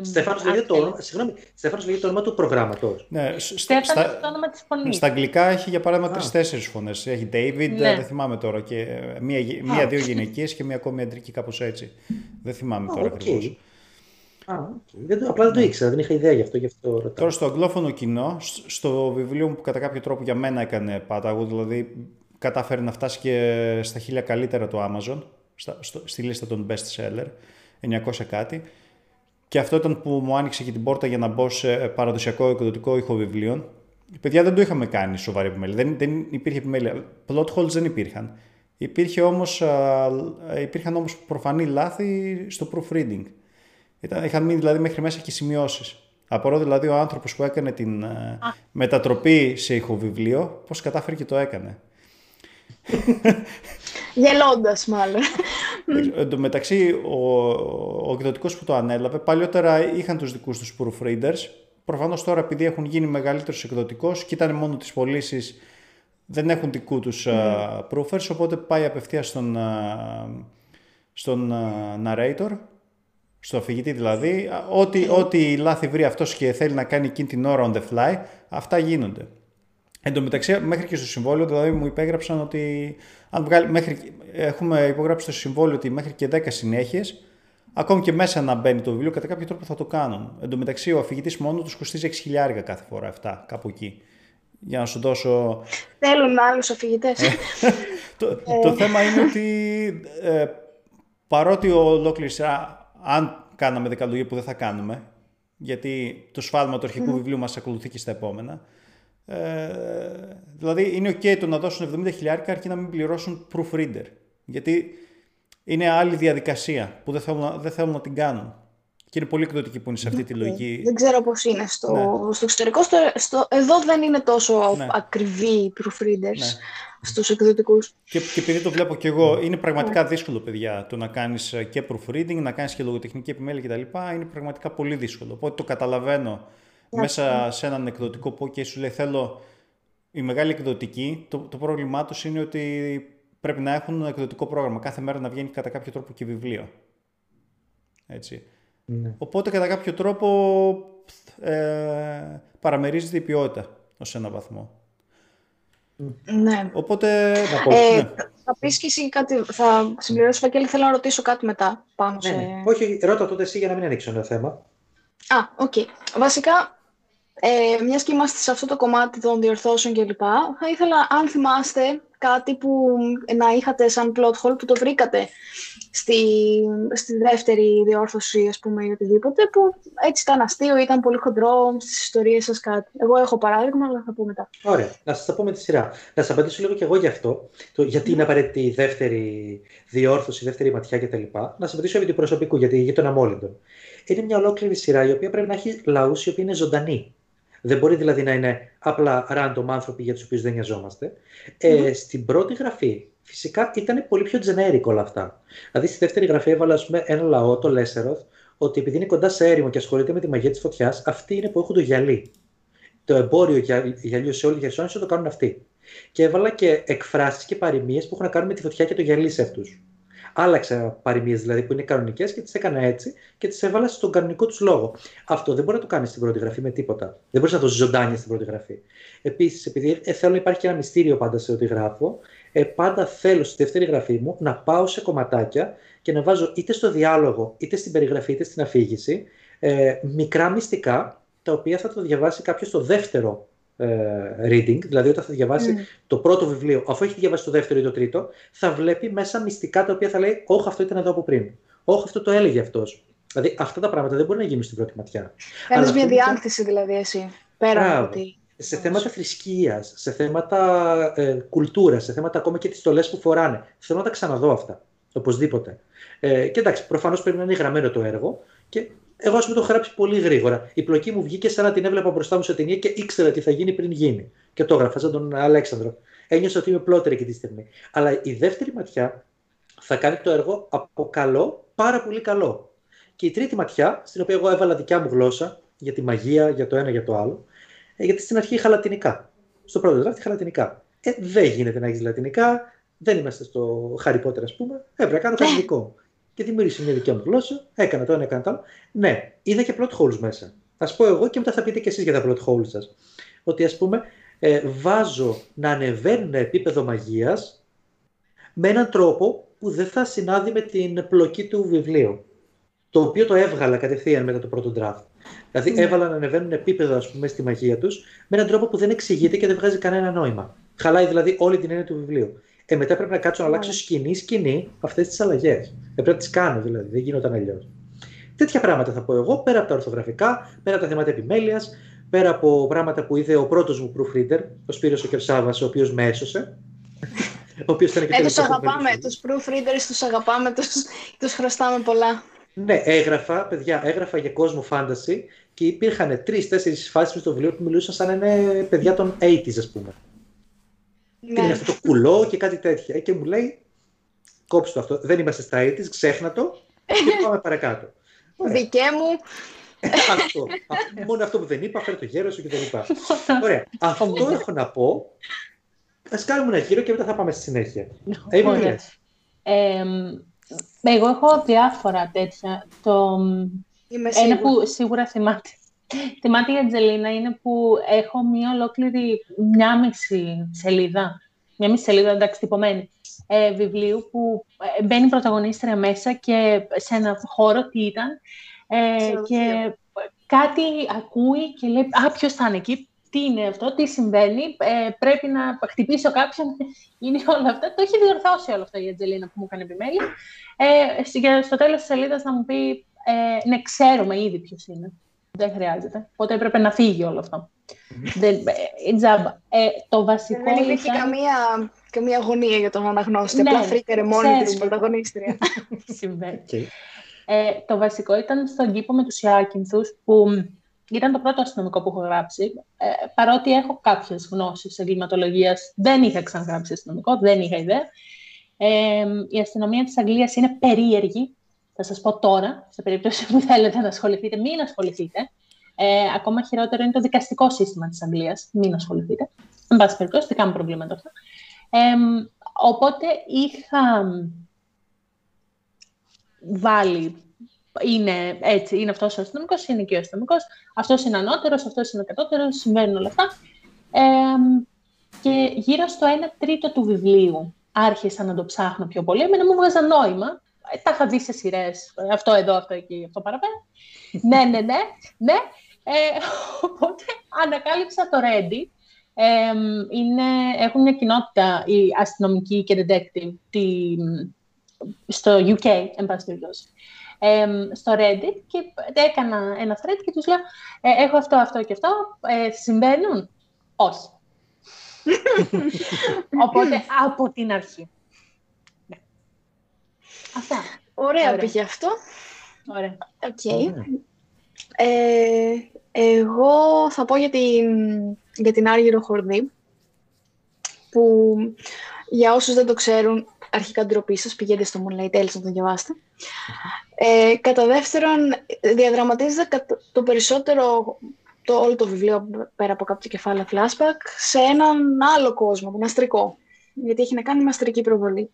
Ε, Στέφανος αν λέγεται το θέλεις. όνομα, συγγνώμη, Στέφανος λέγεται το όνομα του προγράμματος. ναι. σ- Στα, Στέφανος είναι το στα, όνομα της φωνής. στα αγγλικά έχει για παράδειγμα Α. τρει-τέσσερι φωνές. Έχει David, Ναι. ε, δεν θυμάμαι τώρα. Και ε, μία, γυ- μία-δύο γυναικείες και μία ακόμη αντρική, κάπως έτσι. Δεν θυμάμαι Α, τώρα οκ. ακριβώς. Α, οκ. Δεν το- απλά δεν το ήξερα, δεν είχα ιδέα γι' αυτό, γι' αυτό ρωτάω. Τώρα στο αγγλόφωνο κοινό, σ- στο βιβλίο μου που κατά κάποιο τρόπο για μένα έκανε πάταγο, δηλαδή κατάφερε να φτάσει και στα χίλια καλύτερα του Amazon, στα, στο- στη λίστα των best seller, 900 κάτι. Και αυτό ήταν που μου άνοιξε και την πόρτα για να μπω σε παραδοσιακό εκδοτικό οίκο βιβλίων. Παιδιά δεν το είχαμε κάνει σοβαρή επιμέλεια. Δεν, δεν υπήρχε επιμέλεια. Plot holes δεν υπήρχαν. Υπήρχε όμως, υπήρχαν όμως προφανή λάθη στο proofreading. Ήταν, είχαν μείνει δηλαδή μέχρι μέσα και σημειώσεις. Απορώ δηλαδή ο άνθρωπος που έκανε την μετατροπή σε ηχοβιβλίο, πώς κατάφερε και το έκανε. Γελώντας μάλλον. Εν τω μεταξύ, ο, ο εκδοτικός που το ανέλαβε, παλιότερα είχαν τους δικούς τους proofreaders. Προφανώς τώρα επειδή έχουν γίνει μεγαλύτερος εκδοτικός, κοιτάνε μόνο τις πωλήσεις, δεν έχουν δικού τους mm. proofers, οπότε πάει απευθείας στον, στον narrator στο αφηγητή δηλαδή, ό,τι, ό,τι λάθη βρει αυτός και θέλει να κάνει εκείνη την ώρα on the fly, αυτά γίνονται. Εν τω μεταξύ, μέχρι και στο συμβόλαιο, δηλαδή μου υπέγραψαν ότι αν βγάλει, μέχρι, έχουμε υπογράψει στο συμβόλαιο ότι μέχρι και 10 συνέχειες, ακόμη και μέσα να μπαίνει το βιβλίο, κατά κάποιο τρόπο θα το κάνουν. Εν τω μεταξύ, ο αφηγητής μόνο τους κοστίζει 6.000 κάθε φορά, αυτά, κάπου εκεί. Για να σου δώσω. Θέλουν άλλους αφηγητές. το, το θέμα είναι ότι ε, παρότι ολόκληρη σειρά αν κάναμε δεκαλογία που δεν θα κάνουμε, γιατί το σφάλμα του αρχικού βιβλίου μας ακολουθεί και στα επόμενα, ε, δηλαδή είναι ok το να δώσουν 70 χιλιάρικα αρκεί να μην πληρώσουν proofreader. Γιατί είναι άλλη διαδικασία που δεν θέλουν, δεν θέλουν να την κάνουν. Και είναι πολύ εκδοτική που είναι σε αυτή τη λογική. Δεν ξέρω πώς είναι στο, ναι. στο εξωτερικό. Στο, στο, εδώ δεν είναι τόσο ναι. ακριβή οι proofreaders. Ναι στους εκδοτικούς. Και, και επειδή το βλέπω και εγώ, είναι πραγματικά δύσκολο, παιδιά, το να κάνεις ε, και proofreading, να κάνεις και λογοτεχνική επιμέλεια κτλ. Είναι πραγματικά πολύ δύσκολο. Οπότε το καταλαβαίνω μέσα σε έναν εκδοτικό που και σου λέει θέλω η μεγάλη εκδοτική, το, το πρόβλημά τους είναι ότι πρέπει να έχουν ένα εκδοτικό πρόγραμμα. Κάθε μέρα να βγαίνει κατά κάποιο τρόπο και βιβλίο. Έτσι. Ναι. Οπότε κατά κάποιο τρόπο ε, παραμερίζεται η ποιότητα ως ένα βαθμό. Ναι. Οπότε. Ε, ναι. Θα πεις και εσύ κάτι, θα συμπληρώσεις, Βαγγέλη, θέλω να ρωτήσω κάτι μετά πάνω ναι, σε... Ναι. Όχι, ρώτα τότε εσύ για να μην ανοίξω ένα θέμα. Α, ok. Okay. Βασικά, ε, μιας και είμαστε σε αυτό το κομμάτι των διορθώσεων κλπ. Θα ήθελα, αν θυμάστε, κάτι που να είχατε σαν plot hole που το βρήκατε στη, στη δεύτερη διόρθωση, ας πούμε, ή οτιδήποτε, που έτσι ήταν αστείο, ήταν πολύ χοντρό στις ιστορίες σας κάτι. Εγώ έχω παράδειγμα, αλλά θα πω μετά. Ωραία. Να σας τα πω με τη σειρά. Να σας απαντήσω λίγο και εγώ γι' αυτό, το, γιατί είναι απαραίτητη η δεύτερη διόρθωση, η δεύτερη ματιά κτλ. Να σας απαντήσω επί του προσωπικού, γιατί για τον αμόλυντον. Είναι μια ολόκληρη σειρά η οποία πρέπει να έχει λαούς οι οποίοι είναι ζωντανοί. Δεν μπορεί δηλαδή να είναι απλά random άνθρωποι για τους οποίους δεν νοιαζόμαστε. Ε, στην πρώτη γραφή, φυσικά ήταν πολύ πιο generic όλα αυτά. Δηλαδή, στη δεύτερη γραφή έβαλα πούμε, ένα λαό, το Λέσεροθ, ότι επειδή είναι κοντά σε έρημο και ασχολείται με τη μαγεία της φωτιάς, αυτοί είναι που έχουν το γυαλί. Το εμπόριο για, γυαλιού σε όλη τη Χερσόνησο το κάνουν αυτοί. Και έβαλα και εκφράσεις και παροιμίες που έχουν να κάνουν με τη φωτιά και το γυαλί σε αυτούς. Άλλαξα παροιμίες δηλαδή που είναι κανονικές και τις έκανα έτσι και τις έβαλα στον κανονικό τους λόγο. Αυτό δεν μπορεί να το κάνεις στην πρώτη γραφή με τίποτα. Δεν μπορείς να το ζωντάνια στην πρώτη γραφή. Επίσης, επειδή ε, θέλω να υπάρχει και ένα μυστήριο πάντα σε ό,τι γράφω, ε, πάντα θέλω στη δεύτερη γραφή μου να πάω σε κομματάκια και να βάζω είτε στο διάλογο, είτε στην περιγραφή, είτε στην αφήγηση ε, μικρά μυστικά τα οποία θα το διαβάσει κάποιος στο δεύτερο ε, reading, δηλαδή όταν θα διαβάσει mm. το πρώτο βιβλίο, αφού έχει διαβάσει το δεύτερο ή το τρίτο, θα βλέπει μέσα μυστικά τα οποία θα λέει Όχι, αυτό ήταν εδώ από πριν. Όχι, αυτό το έλεγε αυτός. Δηλαδή αυτά τα πράγματα δεν μπορεί να γίνουν στην πρώτη ματιά. Κάνεις μια διάνθηση δηλαδή εσύ. Πέρα από ότι. Σε θέματα θρησκείας, σε θέματα ε, κουλτούρας, σε θέματα ακόμα και τις στολές που φοράνε. Θέλω να τα ξαναδώ αυτά. Οπωσδήποτε. Ε, και εντάξει, προφανώς πρέπει να είναι γραμμένο το έργο και εγώ, ας πούμε, το έχω γράψει πολύ γρήγορα. Η πλοκή μου βγήκε σαν να την έβλεπα μπροστά μου σε ταινία και ήξερα τι θα γίνει πριν γίνει. Και το έγραφα σαν τον Αλέξανδρο. Ένιωσα ότι είμαι πλότερη εκεί τη στιγμή. Αλλά η δεύτερη ματιά θα κάνει το έργο από καλό, πάρα πολύ καλό. Και η τρίτη ματιά, στην οποία εγώ έβαλα δικιά μου γλώσσα για τη μαγεία, για το ένα, για το άλλο, ε, γιατί στην αρχή είχα λατινικά. Στο πρώτο δράμα είχα λατινικά. Ε, δεν γίνεται να έχεις λατινικά, δεν είμαστε στο Harry Potter, ας πούμε. Έπρεπε να κάνω κάτι δικό και δημιούργησε μια δικιά μου γλώσσα. Έκανα το ένα, έκανα το άλλο. Ναι, είδα και plot holes μέσα. Θα πω εγώ και μετά θα πείτε και εσείς για τα plot holes σας. Ότι ας πούμε, ε, βάζω να ανεβαίνουν επίπεδο μαγείας με έναν τρόπο που δεν θα συνάδει με την πλοκή του βιβλίου. Το οποίο το έβγαλα κατευθείαν μετά το πρώτο draft. Δηλαδή, ναι. έβαλα να ανεβαίνουν επίπεδο ας πούμε, στη μαγεία τους με έναν τρόπο που δεν εξηγείται και δεν βγάζει κανένα νόημα. Χαλάει δηλαδή όλη την έννοια του βιβλίου. Ε, μετά πρέπει να κάτσω να αλλάξω ναι. σκηνή σκηνή αυτές τις αλλαγές. Ε, πρέπει να τις κάνω δηλαδή, δεν γινόταν αλλιώς. Τέτοια πράγματα θα πω εγώ, πέρα από τα ορθογραφικά, πέρα από τα θέματα επιμέλειας, πέρα από πράγματα που είδε ο πρώτος μου proofreader, ο Σπύρος ο Κερσάβας, ο οποίος με έσωσε. ο οποίος ήταν και ε, τους αγαπάμε, τους proofreaders τους αγαπάμε, τους, τους χρωστάμε πολλά. Ναι, έγραφα, παιδιά, έγραφα για κόσμο fantasy και υπήρχαν τρει-τέσσερι φάσεις στο βιβλίο που μιλούσαν σαν να είναι παιδιά των 80s, ας πούμε. Ναι. Και είναι αυτό το κουλό και κάτι τέτοια. Και μου λέει, κόψτε το αυτό. Δεν είμαστε στα 80s, ξέχνα το και πάμε παρακάτω. Δικέ μου. αυτό. Μόνο αυτό που δεν είπα, φέρε το γέρο σου και δεν είπα. Ωραία. Αυτό έχω να πω. Α κάνουμε ένα γύρο και μετά θα πάμε στη συνέχεια. Ε, εγώ έχω διάφορα τέτοια. Το... Ένα που σίγουρα θυμάται. Θυμάται η Αντζελίνα είναι που έχω μία ολόκληρη, μια μισή σελίδα, μια μισή σελίδα εντάξει τυπωμένη, ε, βιβλίου που ε, μπαίνει πρωταγωνίστρια μέσα και σε ένα χώρο τι ήταν ε, και κάτι ακούει και λέει «Α, ποιος θα είναι εκεί, τι είναι αυτό, τι συμβαίνει, ε, πρέπει να χτυπήσω κάποιον, είναι όλα αυτά». Το έχει διορθώσει όλο αυτό η Αντζελίνα που μου έκανε επιμέλεια. Ε, στο τέλος της σελίδας να μου πει ε, «Ναι, ξέρουμε ήδη ποιος είναι». Δεν χρειάζεται. Οπότε έπρεπε να φύγει όλο αυτό. Δεν, ε, ε, το βασικό Δεν υπήρχε ήταν... καμία, καμία αγωνία για τον αναγνώστη. Ναι, Απλά φρίκαρε μόνη της πρωταγωνίστρια. Συμβαίνει. Ε, το βασικό ήταν στον κήπο με τους Ιάκυνθους, που ήταν το πρώτο αστυνομικό που έχω γράψει. Ε, παρότι έχω κάποιες γνώσεις εγκληματολογίας, δεν είχα ξαναγράψει αστυνομικό, δεν είχα ιδέα. Ε, η αστυνομία της Αγγλίας είναι περίεργη, θα σας πω τώρα, σε περίπτωση που θέλετε να ασχοληθείτε, μην ασχοληθείτε. Ε, ακόμα χειρότερο είναι το δικαστικό σύστημα της Αγγλίας, μην ασχοληθείτε. Εν πάση περιπτώσει, δικά μου προβλήματα αυτά. Ε, οπότε είχα βάλει, είναι έτσι, είναι αυτός ο αστυνομικός, είναι και ο αστυνομικός, αυτός είναι ανώτερος, αυτός είναι κατώτερος, συμβαίνουν όλα αυτά. Ε, και γύρω στο 1 τρίτο του βιβλίου άρχισα να το ψάχνω πιο πολύ. Εμένα μου βγάζα νόημα, ε, τα είχα δει σε σειρές. Αυτό εδώ, αυτό εκεί, αυτό παραπέρα. ναι, ναι, ναι, ναι. Ε, οπότε ανακάλυψα το Ready. Ε, είναι, έχουν μια κοινότητα οι αστυνομικοί και detective τη, στο UK, εν πάση περιπτώσει. Ε, στο Reddit και έκανα ένα thread και τους λέω ε, έχω αυτό, αυτό και αυτό, ε, συμβαίνουν; Όχι. Οπότε από την αρχή. Αυτά. Ωραία, Ωραία. πήγε αυτό. Ωραία. Okay. Ε, εγώ θα πω για την, για την Άργυρο Χορδή, που για όσους δεν το ξέρουν, αρχικά ντροπή σας, πηγαίνετε στο Moonlight Tales να το διαβάσετε. Ε, κατά δεύτερον, διαδραματίζεται το περισσότερο, το, όλο το βιβλίο, πέρα από κάποια κεφάλαια flashback, σε έναν άλλο κόσμο, τον αστρικό, γιατί έχει να κάνει με αστρική προβολή.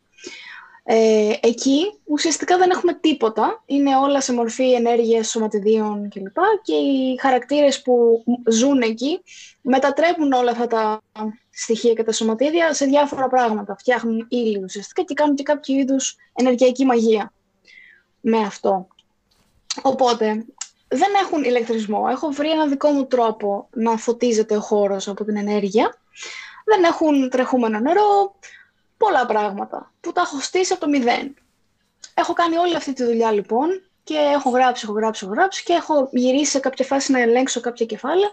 Ε, εκεί ουσιαστικά δεν έχουμε τίποτα. Είναι όλα σε μορφή ενέργειας σωματιδίων κλπ. Και οι χαρακτήρες που ζουν εκεί μετατρέπουν όλα αυτά τα στοιχεία και τα σωματίδια σε διάφορα πράγματα. Φτιάχνουν ύλη ουσιαστικά και κάνουν και κάποιο είδους ενεργειακή μαγεία με αυτό. Οπότε, δεν έχουν ηλεκτρισμό. Έχω βρει ένα δικό μου τρόπο να φωτίζεται ο χώρος από την ενέργεια. Δεν έχουν τρεχούμενο νερό, πολλά πράγματα που τα έχω στήσει από το μηδέν. Έχω κάνει όλη αυτή τη δουλειά λοιπόν και έχω γράψει, έχω γράψει, έχω γράψει και έχω γυρίσει σε κάποια φάση να ελέγξω κάποια κεφάλαια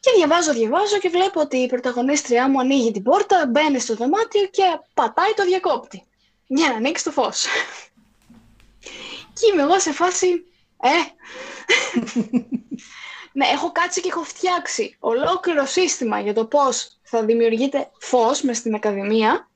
και διαβάζω, διαβάζω και βλέπω ότι η πρωταγωνίστριά μου ανοίγει την πόρτα, μπαίνει στο δωμάτιο και πατάει το διακόπτη για να ανοίξει το φως. και είμαι εγώ σε φάση, ε, ναι, έχω κάτσει και έχω φτιάξει ολόκληρο σύστημα για το πώς θα δημιουργείται φως μες στην Ακαδημία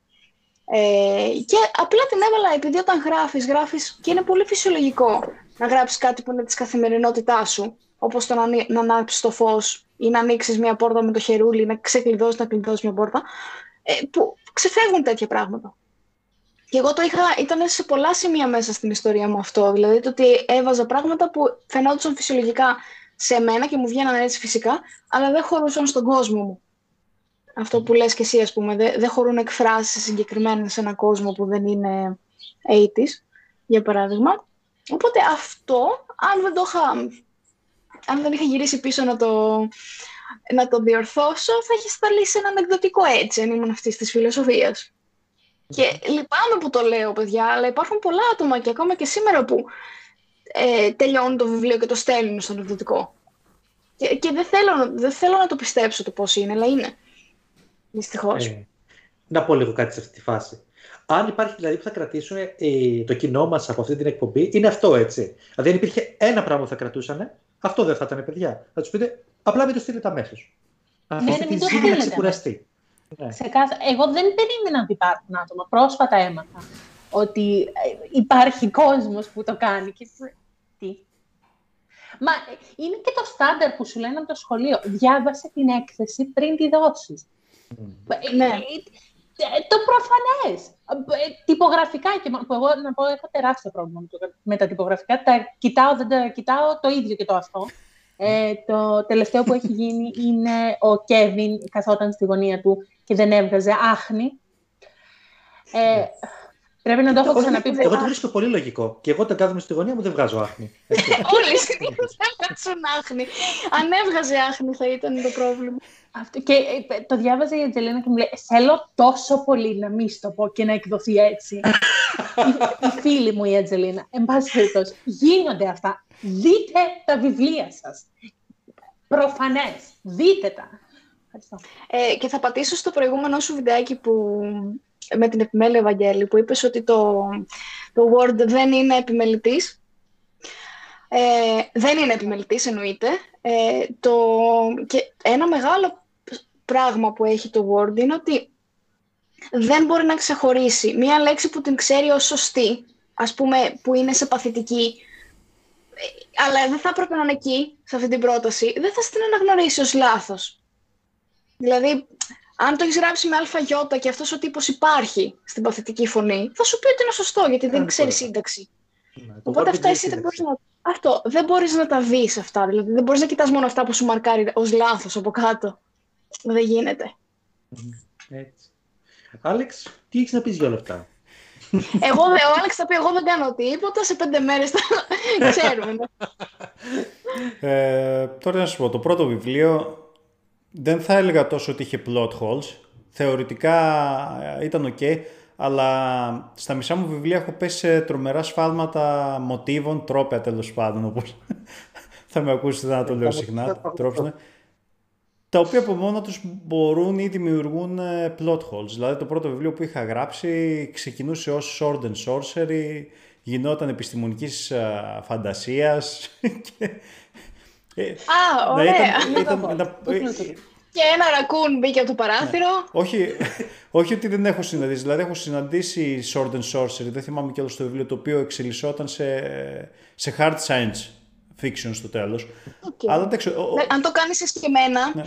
ε, και απλά την έβαλα επειδή όταν γράφεις, γράφεις και είναι πολύ φυσιολογικό να γράψεις κάτι που είναι της καθημερινότητάς σου όπως το να, να ανάψεις το φως ή να ανοίξεις μια πόρτα με το χερούλι, να ξεκλειδώσεις, να κλειδώσεις μια πόρτα, ε, που ξεφεύγουν τέτοια πράγματα. Και εγώ το είχα, ήταν σε πολλά σημεία μέσα στην ιστορία μου αυτό. Δηλαδή το ότι έβαζα πράγματα που φαινόντουσαν φυσιολογικά σε μένα και μου βγαίνανε έτσι φυσικά, αλλά δεν χωρούσαν στον κόσμο μου. Αυτό που λες και εσύ, ας πούμε, δεν, δεν χωρούν εκφράσεις συγκεκριμένα σε έναν κόσμο που δεν είναι 80's, για παράδειγμα. Οπότε αυτό, αν δεν το είχα, αν δεν είχα γυρίσει πίσω να το, να το διορθώσω, θα είχε σταλεί σε ένα ανεκδοτικό έτσι, αν ήμουν αυτής της φιλοσοφίας. Και λυπάμαι που το λέω, παιδιά, αλλά υπάρχουν πολλά άτομα και ακόμα και σήμερα που ε, τελειώνουν το βιβλίο και το στέλνουν στον εκδοτικό. Και, και δεν, θέλω, δεν θέλω να το πιστέψω το πώς είναι, αλλά είναι. Δυστυχώς. Ε, να πω λίγο κάτι σε αυτή τη φάση. Αν υπάρχει δηλαδή που θα κρατήσουν ε, το κοινό μας από αυτή την εκπομπή, είναι αυτό έτσι. Δηλαδή, αν υπήρχε ένα πράγμα που θα κρατούσαν, αυτό δεν θα ήταν παιδιά. Θα τους πείτε, απλά μην το στείλετε αμέσως. Αυτή ναι, τη μην το ζήτηση να στείλετε. ξεκουραστεί. Ναι. Ξεκάθα- Εγώ δεν περίμενα ότι υπάρχουν άτομα. Πρόσφατα έμαθα ότι ε, υπάρχει κόσμος που το κάνει. Και... Τι; Μα ε, είναι και το στάνταρ που σου λένε από το σχολείο. Διάβασε την έκθεση πριν τη δώσεις. Ε, Ναι. ε, ε, το προφανές. Ε, Τυπογραφικά, και, μα- που εγώ να πω έχω τεράστιο πρόβλημα με, το- με τα τυπογραφικά. Τα κοιτάω, δεν τα κοιτάω, το ίδιο και το αυτό. Ε, το τελευταίο που έχει γίνει είναι ο Κέβιν καθόταν στη γωνία του και δεν έβγαζε άχνη. Ε, πρέπει να το έχω Όχι, ξαναπεί. Εγώ το βρίσκω πολύ λογικό. Και εγώ όταν κάθομαι στη γωνία μου δεν βγάζω άχνη. Έτσι. Όλοι συνήθως θα βγάζουν άχνη. Αν έβγαζε άχνη θα ήταν το πρόβλημα. Αυτό, και ε, το διάβαζε η Ατζελίνα και μου λέει θέλω τόσο πολύ να μην στο πω και να εκδοθεί έτσι. η, η φίλη μου η Ατζελίνα. Εν πάση περιπτώσει, γίνονται αυτά. Δείτε τα βιβλία σας. Προφανές. Δείτε τα. Ευχαριστώ. Ε, και θα πατήσω στο προηγούμενο σου βιντεάκι που, με την επιμέλεια Ευαγγέλη που είπες ότι το, το Word δεν είναι επιμελητής. Ε, δεν είναι επιμελητής εννοείται. Ε, το, και ένα μεγάλο πράγμα που έχει το Word είναι ότι δεν μπορεί να ξεχωρίσει μία λέξη που την ξέρει ως σωστή, ας πούμε που είναι σε παθητική, ε, αλλά δεν θα έπρεπε να είναι εκεί, σε αυτή την πρόταση, δεν θα την αναγνωρίσει ως λάθος. Δηλαδή, αν το έχεις γράψει με ΑΙ και αυτός ο τύπος υπάρχει στην παθητική φωνή, θα σου πει ότι είναι σωστό γιατί δεν Κάνει ξέρει τώρα. σύνταξη. Ναι, το Οπότε Word αυτά δεν εσύ δεν ξέρει μπορείς να. Αυτό. Δεν μπορείς να τα δεις αυτά. Δηλαδή, δεν μπορείς να κοιτάς μόνο αυτά που σου μαρκάρει ως λάθος από κάτω. Δεν γίνεται. Έτσι. Άλεξ, τι έχεις να πεις για όλα αυτά; Εγώ, δε- ο Άλεξ θα πει: Εγώ δεν κάνω τίποτα. Σε πέντε μέρες θα ξέρουμε. Ε, τώρα να σου πω, το πρώτο βιβλίο δεν θα έλεγα τόσο ότι είχε plot holes. Θεωρητικά ε, ήταν ok, αλλά στα μισά μου βιβλία έχω πέσει σε τρομερά σφάλματα μοτίβων, τρόπια τέλος πάντων, όπως θα με ακούσετε να το λέω συχνά, τρόπια, τα οποία από μόνα τους μπορούν ή δημιουργούν ε, plot holes. Δηλαδή το πρώτο βιβλίο που είχα γράψει ξεκινούσε ως sword and sorcery, γινόταν επιστημονικής ε, φαντασίας και... ε, Α, ναι, ωραία. ήταν- ήταν- ήταν- Τούκλου, τούκλου. Και ένα ρακούν μπήκε από το παράθυρο. όχι, όχι ότι δεν έχω συναντήσει. Δηλαδή, έχω συναντήσει Sword and Sorcery. Δεν θυμάμαι κιόλα το βιβλίο το οποίο εξελισσόταν σε, σε hard science fiction στο τέλος. Οκ. Αλλά εντάξει, ο- ο- Ναι, Αν το κάνεις εσκεμμένα, Ναι.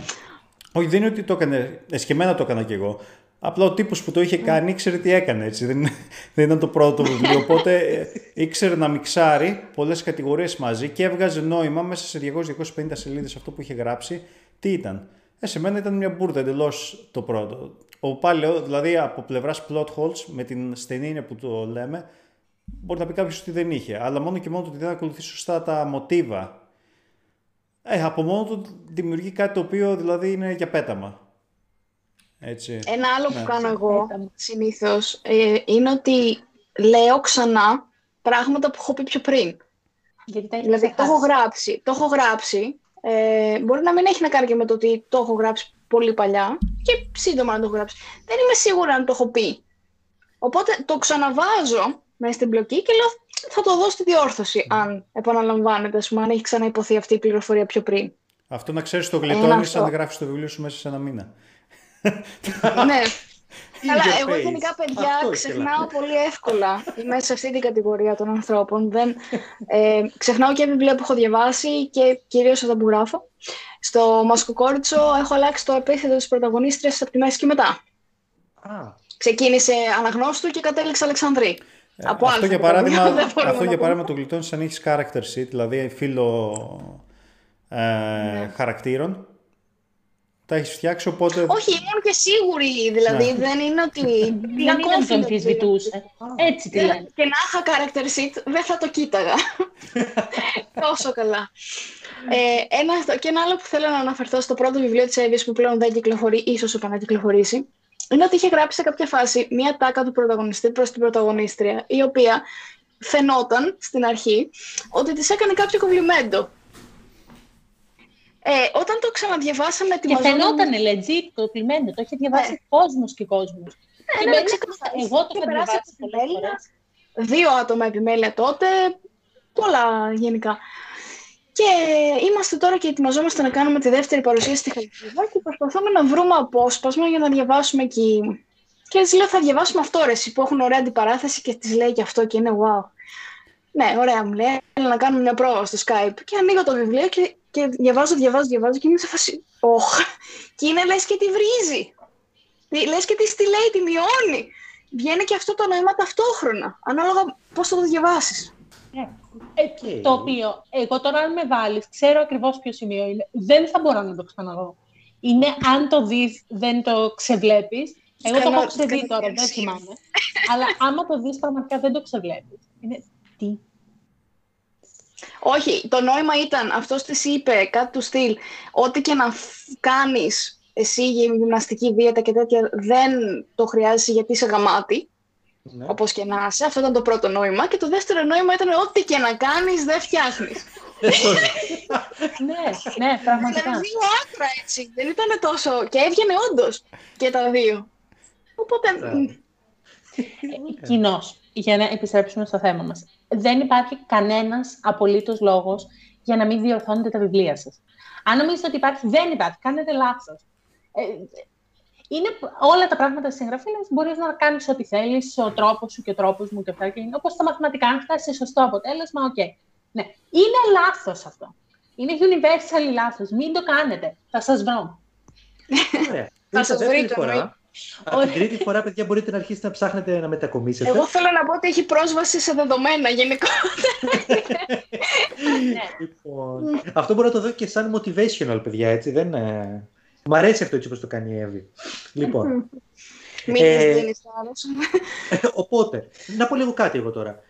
όχι, δεν είναι ότι το έκανε. Εσκεμμένα το έκανα κι εγώ. Απλά ο τύπος που το είχε κάνει ήξερε τι έκανε έτσι. Δεν, δεν ήταν το πρώτο βιβλίο. Οπότε ε, ήξερε να μιξάρει πολλές κατηγορίες μαζί και έβγαζε νόημα μέσα σε 200-250 σελίδες αυτό που είχε γράψει. Τι ήταν; Ε, σε μένα ήταν μια μπουρδα εντελώς το πρώτο. Ο πάλι, λέω, δηλαδή από πλευράς plot holes, με την στενή έννοια που το λέμε, μπορεί να πει κάποιος ότι δεν είχε. Αλλά μόνο και μόνο το ότι δεν ακολουθεί σωστά τα μοτίβα. Ε, από μόνο του δημιουργεί κάτι το οποίο δηλαδή είναι για πέταμα. Έτσι. Ένα άλλο Ναι. που κάνω εγώ Πέτα. συνήθως ε, είναι ότι λέω ξανά πράγματα που έχω πει πιο πριν. Γιατί τα έχεις Δηλαδή το ξεχάσει. έχω γράψει, το έχω γράψει ε, μπορεί να μην έχει να κάνει και με το ότι το έχω γράψει πολύ παλιά και σύντομα να το έχω γράψει. Δεν είμαι σίγουρη αν το έχω πει. Οπότε το ξαναβάζω μέσα στην μπλοκή και λέω θα το δω στη διόρθωση αν επαναλαμβάνεται, ας πούμε, αν έχει ξαναυποθεί αυτή η πληροφορία πιο πριν. Αυτό να ξέρεις το Ένα γλιτώνεις αυτό. αν γράφεις το βιβλίο σου μέσα σε ένα μήνα. Ναι. Αλλά your εγώ face. γενικά, παιδιά, Αυτό ξεχνάω πολύ εύκολα. Είμαι σε αυτή την κατηγορία των ανθρώπων. Δεν, ε, ξεχνάω και βιβλία που έχω διαβάσει και κυρίως αυτά που γράφω. Στο Μασκοκόριτσο έχω αλλάξει το επίθετο της πρωταγωνίστριας από τη μέση και μετά. Α, Ξεκίνησε αναγνώστου και κατέληξε Αλεξανδρή. Ε, Από αυτό άλλο για θα το πω, παράδειγμα, δεν μπορούμε αυτό να για πούμε. παράδειγμα το γλιτώνεις αν έχεις character sheet, δηλαδή φύλλο ε, Ναι. χαρακτήρων. Τα έχεις φτιάξει, οπότε. Όχι, ήμουν και σίγουρη, δηλαδή Ναι. δεν είναι ότι... Δεν ήταν το confident αμφισβητούσε. Έτσι τη Δεν- λένε. Και να είχα character sheet, δεν θα το κοίταγα. Τόσο καλά. Ε, ένα, αυτό- και ένα άλλο που θέλω να αναφερθώ στο πρώτο βιβλίο της Εύης που πλέον δεν κυκλοφορεί, ίσως επανακυκλοφορήσει, είναι ότι είχε γράψει σε κάποια φάση μία τάκα του πρωταγωνιστή προς την πρωταγωνίστρια, η οποία φαινόταν στην αρχή ότι της έκανε κάποιο κομπλιμέντο. Ε, όταν το ξαναδιαβάσαμε, Και φαινόταν legit το κειμένο. Το είχε διαβάσει Ναι. κόσμος και κόσμος. Ναι, Και ναι, μένει- ξεκάθαρα. εγώ το Και είχα περάσει διαβάσει από πολλές επιμέλεια. φορές. Δύο άτομα επιμέλεια τότε, πολλά γενικά. Και είμαστε τώρα και ετοιμαζόμαστε να κάνουμε τη δεύτερη παρουσίαση στη Χαλκίδα και προσπαθούμε να βρούμε απόσπασμα για να διαβάσουμε εκεί. Και της λέω θα διαβάσουμε αυτό ρε συ που έχουν ωραία αντιπαράθεση και της λέει και αυτό και είναι wow. Ναι, ωραία μου λέει, έλα να κάνουμε μια πρόβα στο Skype. Και ανοίγω το βιβλίο και, και διαβάζω, διαβάζω, διαβάζω και είμαι σε φάση, όχ, και είναι λες και τη βρίζει. Τι- Λες και τη τη λέει, τη μειώνει. Βγαίνει και αυτό το νόημα ταυτόχρονα, ανάλογα πώς θα το διαβάσεις. Ε, Οκ. Το οποίο, εγώ τώρα αν με βάλεις, ξέρω ακριβώς ποιο σημείο είναι. Δεν θα μπορώ να το ξαναδώ. Είναι αν το δεις, δεν το ξεβλέπεις. Εγώ το Κάνω- έχω ξεδεί κάνω τώρα, δεν διαψεύση. θυμάμαι. Αλλά άμα το δεις, πραγματικά δεν το ξεβλέπεις. Είναι τι. Όχι, το νόημα ήταν, αυτός της είπε κάτι του στυλ, ό,τι και να φ- κάνεις εσύ για γυμναστική δίαιτα και τέτοια, δεν το χρειάζεσαι γιατί είσαι γαμάτι, Ναι. όπως και να είσαι. Αυτό ήταν το πρώτο νόημα. Και το δεύτερο νόημα ήταν ό,τι και να κάνεις δεν φτιάχνεις. Δεν το- ναι, ναι, πραγματικά. Δηλαδή δύο άκρα έτσι. Δεν ήταν τόσο... Και έβγαινε όντως και τα δύο. Οπότε... Μπράβο. μ, Κοινώς, για να επιστρέψουμε στο θέμα μας. Δεν υπάρχει κανένας απολύτως λόγος για να μην διορθώνετε τα βιβλία σας. Αν νομίζετε ότι υπάρχει, δεν υπάρχει. Κάνετε λάθος. Ε, είναι όλα τα πράγματα στη συγγραφή, λες, μπορείς να κάνεις ό,τι θέλεις, ο τρόπος σου και ο τρόπος μου και αυτά. Και είναι όπως τα μαθηματικά, αν φτάσεις σε σωστό αποτέλεσμα, οκ. Ναι. Είναι λάθος αυτό. Είναι universal λάθος. Μην το κάνετε. Θα σας βρω. Ωραία. Θα Ήρθε σας δεύτερη βρείτε, φορά. εννοείται. Από την τρίτη φορά, παιδιά, μπορείτε να αρχίσετε να ψάχνετε να μετακομίσετε. Εγώ θέλω να πω ότι έχει πρόσβαση σε δεδομένα γενικώ. ναι. Λοιπόν, αυτό μπορώ να το δω και σαν motivational, παιδιά, έτσι. Δεν, ε... Μ' αρέσει αυτό έτσι όπως το κάνει η Εύη. λοιπόν, Μην Ε, της δίνεις θάρρος. οπότε, να πω λίγο κάτι εγώ τώρα.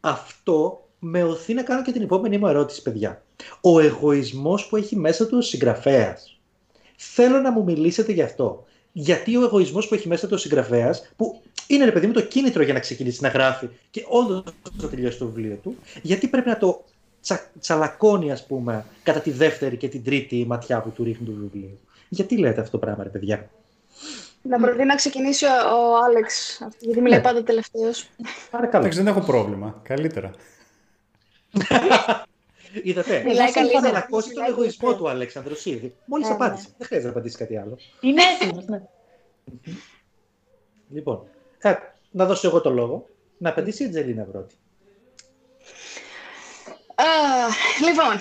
Αυτό με οθεί να κάνω και την επόμενη μου ερώτηση, παιδιά. Ο εγωισμός που έχει μέσα του ο συγγραφέας. Θέλω να μου μιλήσετε γι' αυτό. Γιατί ο εγωισμός που έχει μέσα του ο συγγραφέας, που είναι ρε παιδί μου το κίνητρο για να ξεκινήσει να γράφει και όντω θα τελειώσει το βιβλίο του, γιατί πρέπει να το τσα, τσαλακώνει, ας πούμε, κατά τη δεύτερη και την τρίτη ματιά που του ρίχνει το βιβλίο. Γιατί λέτε αυτό το πράγμα, ρε παιδιά; Να προτείνω να ξεκινήσει ο, ο Άλεξ, γιατί μιλάει Ναι. πάντα τελευταίος. Παρακαλώ. Εντάξει, δεν έχω πρόβλημα. Καλύτερα. Είδατε. Μιλάει Έχει καλύτερα. τσαλακώσει τον Μιλάει εγωισμό καλύτερα. του Αλέξανδρος ήδη. Μόλις Ναι, ναι. απάντησε. Δεν χρειάζεται να απαντήσει κάτι άλλο. Είναι έτοιμος, ναι. Λοιπόν, ε, να δώσω εγώ το λόγο. Να απαντήσει η Τζελίνα πρώτη. Α, λοιπόν,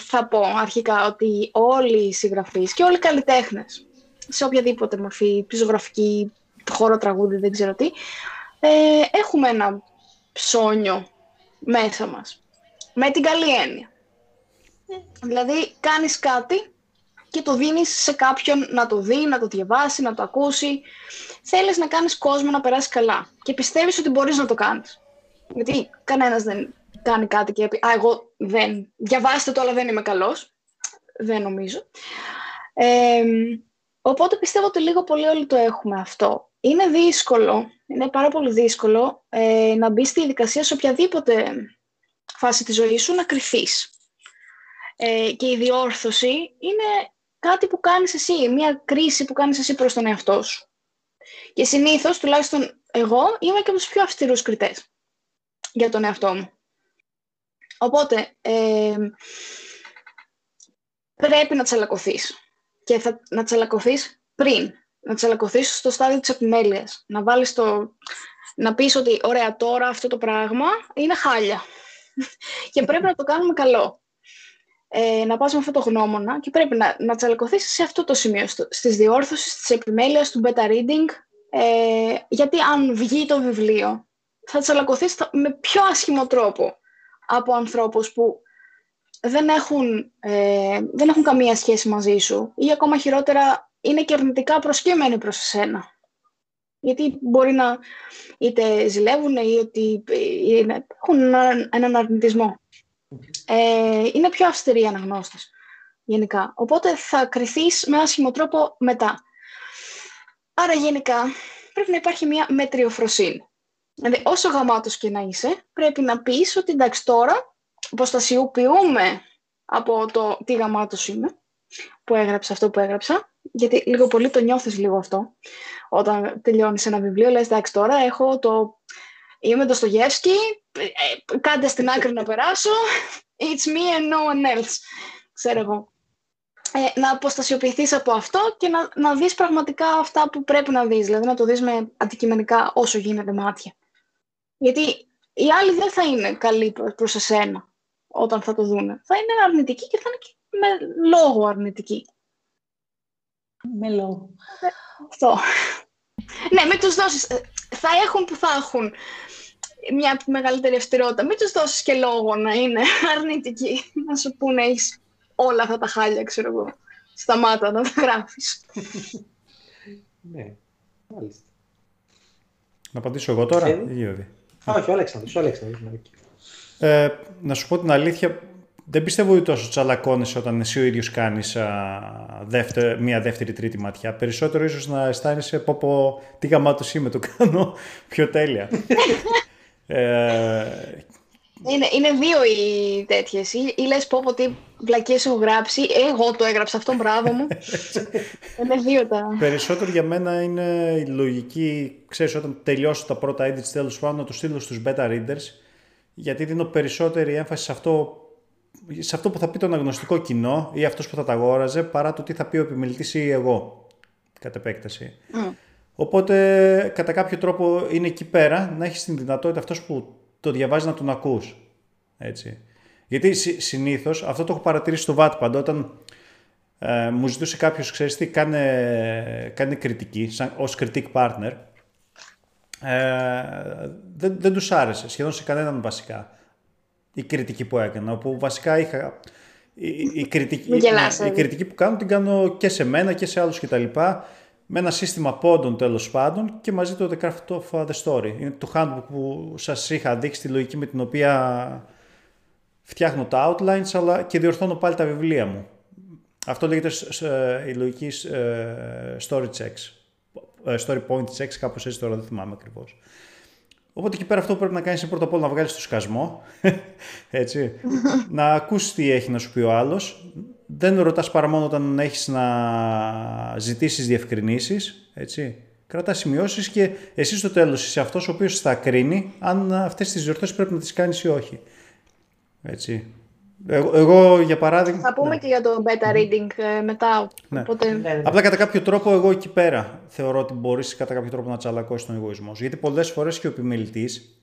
θα πω αρχικά ότι όλοι οι συγγραφείς και όλοι οι καλλιτέχνες, σε οποιαδήποτε μορφή, ζωγραφική, χώρο τραγούδι, δεν ξέρω τι, ε, έχουμε ένα ψώνιο μέσα μας. Με την καλή έννοια. Δηλαδή, κάνεις κάτι και το δίνεις σε κάποιον να το δει, να το διαβάσει, να το ακούσει. Θέλεις να κάνεις κόσμο να περάσει καλά και πιστεύεις ότι μπορείς να το κάνεις. Γιατί κανένας δεν κάνει κάτι και πει «Α, εγώ δεν, διαβάστε το, αλλά δεν είμαι καλός». Δεν νομίζω. Ε, οπότε πιστεύω ότι λίγο πολύ όλοι το έχουμε αυτό. Είναι δύσκολο, είναι πάρα πολύ δύσκολο ε, να μπει στη διαδικασία σε οποιαδήποτε φάση της ζωής σου να κρυφείς. Ε, και η διόρθωση είναι κάτι που κάνεις εσύ, μια κρίση που κάνεις εσύ προς τον εαυτό σου. Και συνήθως, τουλάχιστον εγώ, είμαι και από τους πιο αυστηρούς κριτές για τον εαυτό μου. Οπότε, ε, πρέπει να τσαλακωθείς. Και θα, να τσαλακωθείς πριν. Να τσαλακωθείς στο στάδιο της επιμέλειας. Να βάλεις το... Να πεις ότι, ωραία, τώρα αυτό το πράγμα είναι χάλια. και πρέπει να το κάνουμε καλό. Ε, να πας με αυτό το γνώμονα και πρέπει να, να τσαλακωθείς σε αυτό το σημείο, στο, στις διόρθωσεις, της επιμέλειας, του beta reading, ε, γιατί αν βγει το βιβλίο, θα τσαλακωθείς θα- με πιο άσχημο τρόπο από ανθρώπους που δεν έχουν, ε, δεν έχουν καμία σχέση μαζί σου ή ακόμα χειρότερα είναι και αρνητικά προσκύμενοι προς εσένα. Γιατί μπορεί να είτε ζηλεύουν ή ότι είναι, έχουν έναν- έναν αρνητισμό. Ε, είναι πιο αυστηροί οι αναγνώστες γενικά. Οπότε θα κριθείς με άσχημο τρόπο μετά. Άρα γενικά πρέπει να υπάρχει μια μετριοφροσύνη. Δηλαδή όσο γαμάτος και να είσαι πρέπει να πεις ότι εντάξει τώρα αποστασιοποιούμε από το τι γαμάτος είμαι που έγραψα αυτό που έγραψα, γιατί λίγο πολύ το νιώθεις λίγο αυτό. Όταν τελειώνεις ένα βιβλίο, λες, εντάξει, τώρα έχω το... Είμαι το Στογεύσκι, ε, κάντε στην άκρη να περάσω, it's me and no one else, ξέρω εγώ. Ε, να αποστασιοποιηθείς από αυτό και να, να δεις πραγματικά αυτά που πρέπει να δεις, δηλαδή να το δεις με αντικειμενικά όσο γίνεται μάτια. Γιατί οι άλλοι δεν θα είναι καλοί προς εσένα όταν θα το δούνε. Θα είναι αρνητικοί και θα είναι και με λόγο αρνητική. Με λόγο. Αυτό. ναι, μην τους δώσεις. Ε, θα έχουν που θα έχουν μια μεγαλύτερη αυστηρότητα. Μην τους δώσεις και λόγο να είναι αρνητικοί. Να σου πούνε έχεις όλα αυτά τα χάλια, ξέρω εγώ. Σταμάτα να τα γράφεις. ναι, μάλιστα. Να απαντήσω εγώ τώρα, Ε, ή όχι; όχι, ο Αλέξανδρος, ο Αλέξανδρος. ναι, εκεί. Ε, να σου πω την αλήθεια, δεν πιστεύω ότι τόσο τσαλακώνεσαι όταν εσύ ο ίδιος κάνεις α, δεύτερη, μία δεύτερη τρίτη ματιά. Περισσότερο ίσως να αισθάνεσαι πω πω τι γαμάτος είμαι, το κάνω πιο τέλεια. ε, Είναι, είναι δύο οι τέτοιες. Ή, ή λες πω πω τι βλακίες έχω γράψει. Εγώ το έγραψα αυτό, μπράβο μου. είναι δύο τα. Περισσότερο για μένα είναι η λογική, ξέρεις, όταν τελειώσω τα πρώτα edits τέλος πάντων, να το στείλω στους beta readers, γιατί δίνω περισσότερη έμφαση σε αυτό, σε αυτό που θα πει το αναγνωστικό κοινό ή αυτός που θα τα αγόραζε, παρά το τι θα πει ο επιμελητής ή εγώ, κατ' επέκταση. Mm. Οπότε, κατά κάποιο τρόπο, είναι εκεί πέρα να έχεις την δυνατότητα αυτός που το διαβάζει να τον ακούς. Έτσι. Γιατί συ- συνήθως, αυτό το έχω παρατηρήσει στο Wattpad, όταν ε, μου ζητούσε κάποιος, ξέρεις τι, κάνε, κάνε κριτική, σαν, ως critic partner. Ε, δεν, δεν τους άρεσε, σχεδόν σε κανέναν βασικά, η κριτική που έκανα, όπου βασικά είχα... Η, η, η κριτική, Μην γελάς, ναι, η ε. κριτική που κάνω την κάνω και σε μένα και σε άλλους κτλ. Με ένα σύστημα πόντων τέλος πάντων και μαζί το The Craft of the Story. Είναι το handbook που σας είχα δείξει τη λογική με την οποία φτιάχνω τα outlines αλλά και διορθώνω πάλι τα βιβλία μου. Αυτό λέγεται σ- σ- ε, η λογική ε, story checks. Ε, Story point checks, κάπως έτσι τώρα δεν θυμάμαι ακριβώς. Οπότε εκεί πέρα αυτό που πρέπει να κάνεις είναι πρώτα απ' όλα να βγάλεις το σκασμό, έτσι, να ακούσεις τι έχει να σου πει ο άλλος. Δεν ρωτάς παρά μόνο όταν έχεις να ζητήσεις διευκρινήσεις, έτσι. Κρατάς σημειώσεις και εσύ στο τέλος είσαι αυτός ο οποίος θα κρίνει αν αυτές τις διορθώσεις πρέπει να τις κάνεις ή όχι. Έτσι. Εγώ, εγώ για παράδειγμα... Θα πούμε ναι. και για το beta reading ε, μετά. Ναι. Οπότε... Ναι, ναι. Απλά κατά κάποιο τρόπο, εγώ εκεί πέρα θεωρώ ότι μπορείς κατά κάποιο τρόπο να τσαλακώσεις τον εγωισμός σου. Γιατί πολλές φορές και ο επιμελητής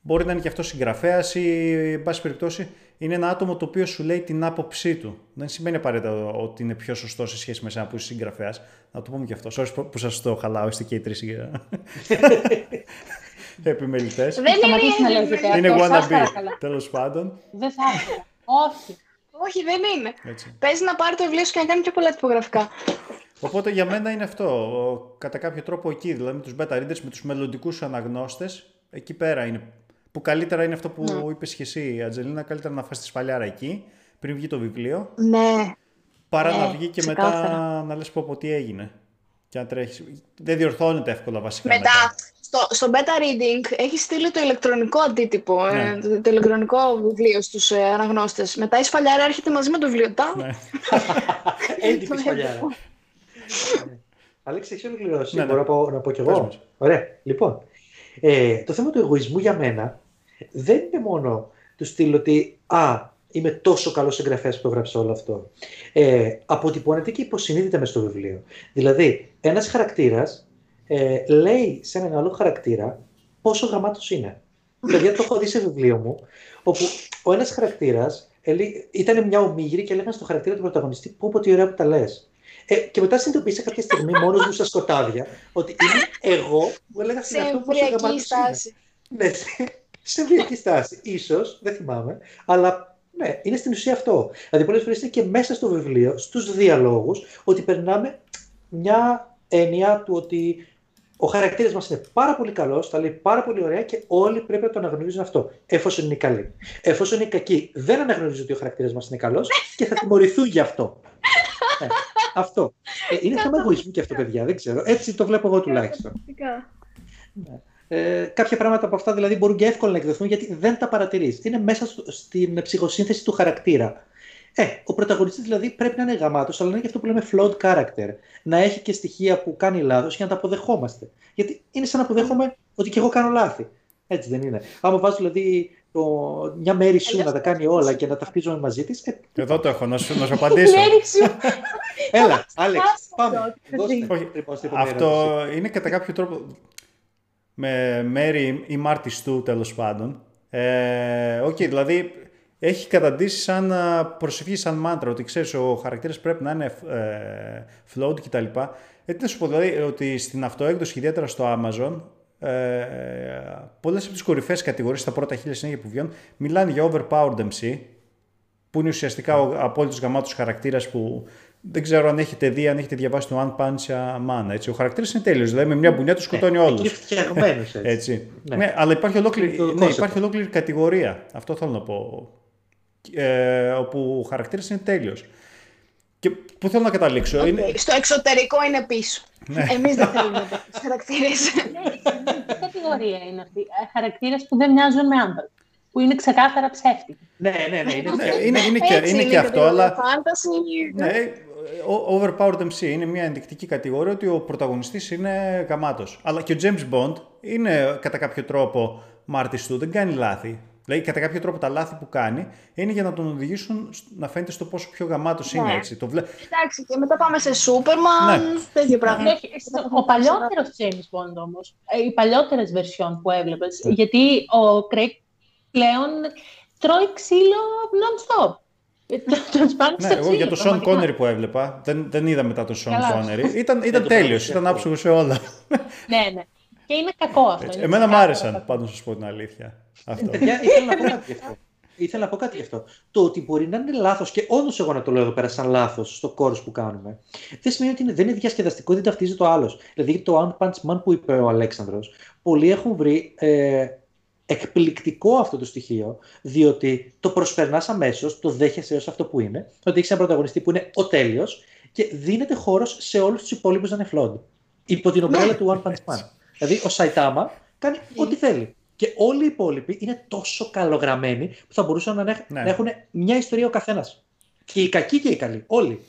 μπορεί να είναι και αυτός συγγραφέας ή, εν πάση περιπτώσει, είναι ένα άτομο το οποίο σου λέει την άποψή του. Δεν σημαίνει απαραίτητα ότι είναι πιο σωστό σε σχέση με εσένα που είσαι συγγραφέας. Να το πούμε και αυτό. Sorry που σας το χαλάω, είστε και οι τρεις επιμελητές. Δεν Σταματήσει να είναι. λέγεται Είναι αυτό, σας wannabe, παρακαλώ. τέλος πάντων. Δεν θα ήθελα. Όχι. Όχι, δεν είναι. Έτσι. Παίζει να πάρει το βιβλίο σου και να κάνει πιο πολλά τυπογραφικά. Οπότε για μένα είναι αυτό. Ο- Κατά κάποιο τρόπο εκεί, δηλαδή με τους beta readers, με τους μελλοντικούς αναγνώστες, εκεί πέρα είναι. Που καλύτερα είναι αυτό που Ναι. είπες και εσύ, Ατζελίνα, καλύτερα να φας τη σπαλιάρα εκεί, πριν βγει το βιβλίο, Ναι. παρά Ναι, να βγει και ξεκάθαρα. μετά να λες πω, πω τι έγινε. Και να τρέχεις. Δεν διορθώνεται εύκολα βασικά. Μετά, στο, στο beta reading έχει στείλει το ηλεκτρονικό αντίτυπο, ε, Ναι. το, το ηλεκτρονικό βιβλίο στους ε, αναγνώστες. Μετά η σφαλιάρα έρχεται μαζί με το βιβλίο. Τα, Ναι. Έντυπη σπαλιάρα. Ναι. Αλέξη, έχεις ολοκληρώσει. Ναι, ναι. Μπορώ να πω, να πω κι Πες εγώ. μας. Ωραία. Λοιπόν, ε, το θέμα του εγωισμού για μένα δεν είναι μόνο του στυλ ότι «Α, είμαι τόσο καλός συγγραφέας που έγραψα όλο αυτό». Ε, αποτυπώνεται και υποσυνείδητα μες στο βιβλίο. Δηλαδή, ένας χαρακτήρας ε, λέει σε έναν άλλο χαρακτήρα πόσο γραμμάτος είναι. Παιδιά, το έχω δει σε βιβλίο μου, όπου ο ένας χαρακτήρας ελέ- ήταν μια ομίγυρη και έλεγαν στο χαρακτήρα του πρωταγωνιστή «Πω πω τι ωραία που τα λες». Ε, και μετά συνειδητοποίησα κάποια στιγμή μόνος μου στα σκοτάδια ότι είμαι εγώ που έλεγα στην σε αυτό πόσο εμβριακή γραμμάτος είναι. στάση. Ναι, σε- σε εμβριακή στάση. Ίσως, δεν θυμάμαι, αλλά ναι, είναι στην ουσία αυτό. Δηλαδή, πολλές φορές είναι και μέσα στο βιβλίο, στους διαλόγους, ότι περνάμε μια έννοια του ότι ο χαρακτήρας μας είναι πάρα πολύ καλός, τα λέει πάρα πολύ ωραία και όλοι πρέπει να το αναγνωρίζουν αυτό, εφόσον είναι καλοί. Εφόσον είναι κακοί, δεν αναγνωρίζουν ότι ο χαρακτήρας μας είναι καλός και θα τιμωρηθούν γι' αυτό. Ε, αυτό. Ε, είναι θέμα εγωισμού και αυτό, παιδιά, δεν ξέρω. Έτσι το βλέπω εγώ τουλάχιστον. Φυσικά. Ε, κάποια πράγματα από αυτά δηλαδή μπορούν και εύκολα να εκδοθούν γιατί δεν τα παρατηρείς. Είναι μέσα στο- στην ψυχοσύνθεση του χαρακτήρα. Ε, ο πρωταγωνιστής δηλαδή πρέπει να είναι γαμάτος, αλλά να είναι και αυτό που λέμε flawed character. Να έχει και στοιχεία που κάνει λάθος για να τα αποδεχόμαστε. Γιατί είναι σαν να αποδέχομαι ότι και εγώ κάνω λάθη. Έτσι δεν είναι. Άμα βάζω δηλαδή το, μια μέρη σου να τα κάνει όλα και να ταυτίζομαι μαζί της. Ε, Εδώ το έχω, να σου, να σου απαντήσω. Έλα, Άλεξ, πάμε. Αυτό είναι κατά κάποιο τρόπο με μέρη ή μάρτη του τέλος πάντων. Ε, okay, δηλαδή έχει καταντήσει σαν προσευχή, σαν μάντρα, ότι ξέρεις ο χαρακτήρας πρέπει να είναι ε, float κτλ. Ε, τι να σου πω, δηλαδή, ότι στην αυτοέκδοση, ιδιαίτερα στο Amazon, ε, πολλές από τις κορυφαίες κατηγορίες στα πρώτα χίλια συνέχεια που βγαίνουν μιλάνε για overpowered MC που είναι ουσιαστικά ο απόλυτος γαμάτος χαρακτήρας που δεν ξέρω αν έχετε δει, αν έχετε διαβάσει το One Punch Man. Έτσι. Ο χαρακτήρας είναι τέλειος. Δηλαδή με μια μπουνιά του σκοτώνει ναι, όλους. Είναι φτιαγμένος έτσι. έτσι. Ναι. ναι. αλλά υπάρχει ολόκληρη, ναι, υπάρχει ολόκληρη κατηγορία. Αυτό θέλω να πω. Ε, όπου ο χαρακτήρας είναι τέλειος. Και πού θέλω να καταλήξω. Okay. Είναι... Στο εξωτερικό είναι πίσω. Ναι. Εμείς δεν θέλουμε τέτοιους χαρακτήρες. Τι κατηγορία είναι αυτή; Ε, χαρακτήρες που δεν μοιάζουν με άνθρωποι. Που είναι ξεκάθαρα ψεύτικοι. Ναι, ναι, ναι. Είναι, ναι, είναι, είναι, και, είναι και αυτό, αλλά. Ναι, overpowered MC είναι μια ενδεικτική κατηγορία ότι ο πρωταγωνιστής είναι γαμάτος. Αλλά και ο James Bond είναι κατά κάποιο τρόπο μάρτης του, δεν κάνει λάθη. Δηλαδή, κατά κάποιο τρόπο τα λάθη που κάνει είναι για να τον οδηγήσουν να φαίνεται στο πόσο πιο γαμάτος ναι. είναι έτσι. Το βλέ... Εντάξει, και μετά πάμε σε Σούπερμαν, ναι. τέτοιο πράγμα. Ναι. Ο παλιότερος James Bond όμως, ε, οι παλιότερες version που έβλεπες, ναι. γιατί ο Craig πλέον τρώει ξύλο non-stop. ναι, εγώ για τον Σον Κόνερι που έβλεπα, δεν, δεν είδα μετά τον Σον Κόνερι. Ήταν, ήταν τέλειος, ήταν άψογο σε όλα. ναι, ναι. Και είναι κακό αυτό. Εμένα μου άρεσαν, πάντως να σα πω την αλήθεια. Αυτό. Παιδιά, ήθελα να πω κάτι γι' αυτό. Ήθελα να πω κάτι γι' αυτό. Το ότι μπορεί να είναι λάθος, και όντως εγώ να το λέω εδώ πέρα σαν λάθος στο κόρο που κάνουμε, δεν σημαίνει ότι είναι, δεν είναι διασκεδαστικό, δεν ταυτίζει το άλλος. Δηλαδή το One Punch Man που είπε ο Αλέξανδρος, πολλοί έχουν βρει ε, εκπληκτικό αυτό το στοιχείο, διότι το προσπερνάς αμέσως, το δέχεσαι ως αυτό που είναι, ότι έχεις ένα πρωταγωνιστή που είναι ο τέλειος και δίνεται χώρος σε όλους τους υπόλοιπους να είναι φλόντ. Υπό την ομπρέλα του One Punch Man. Δηλαδή ο Σαϊτάμα κάνει ό,τι θέλει. Και όλοι οι υπόλοιποι είναι τόσο καλογραμμένοι που θα μπορούσαν να, ναι. να έχουν μια ιστορία ο καθένας. Και οι κακοί και οι καλοί. Όλοι.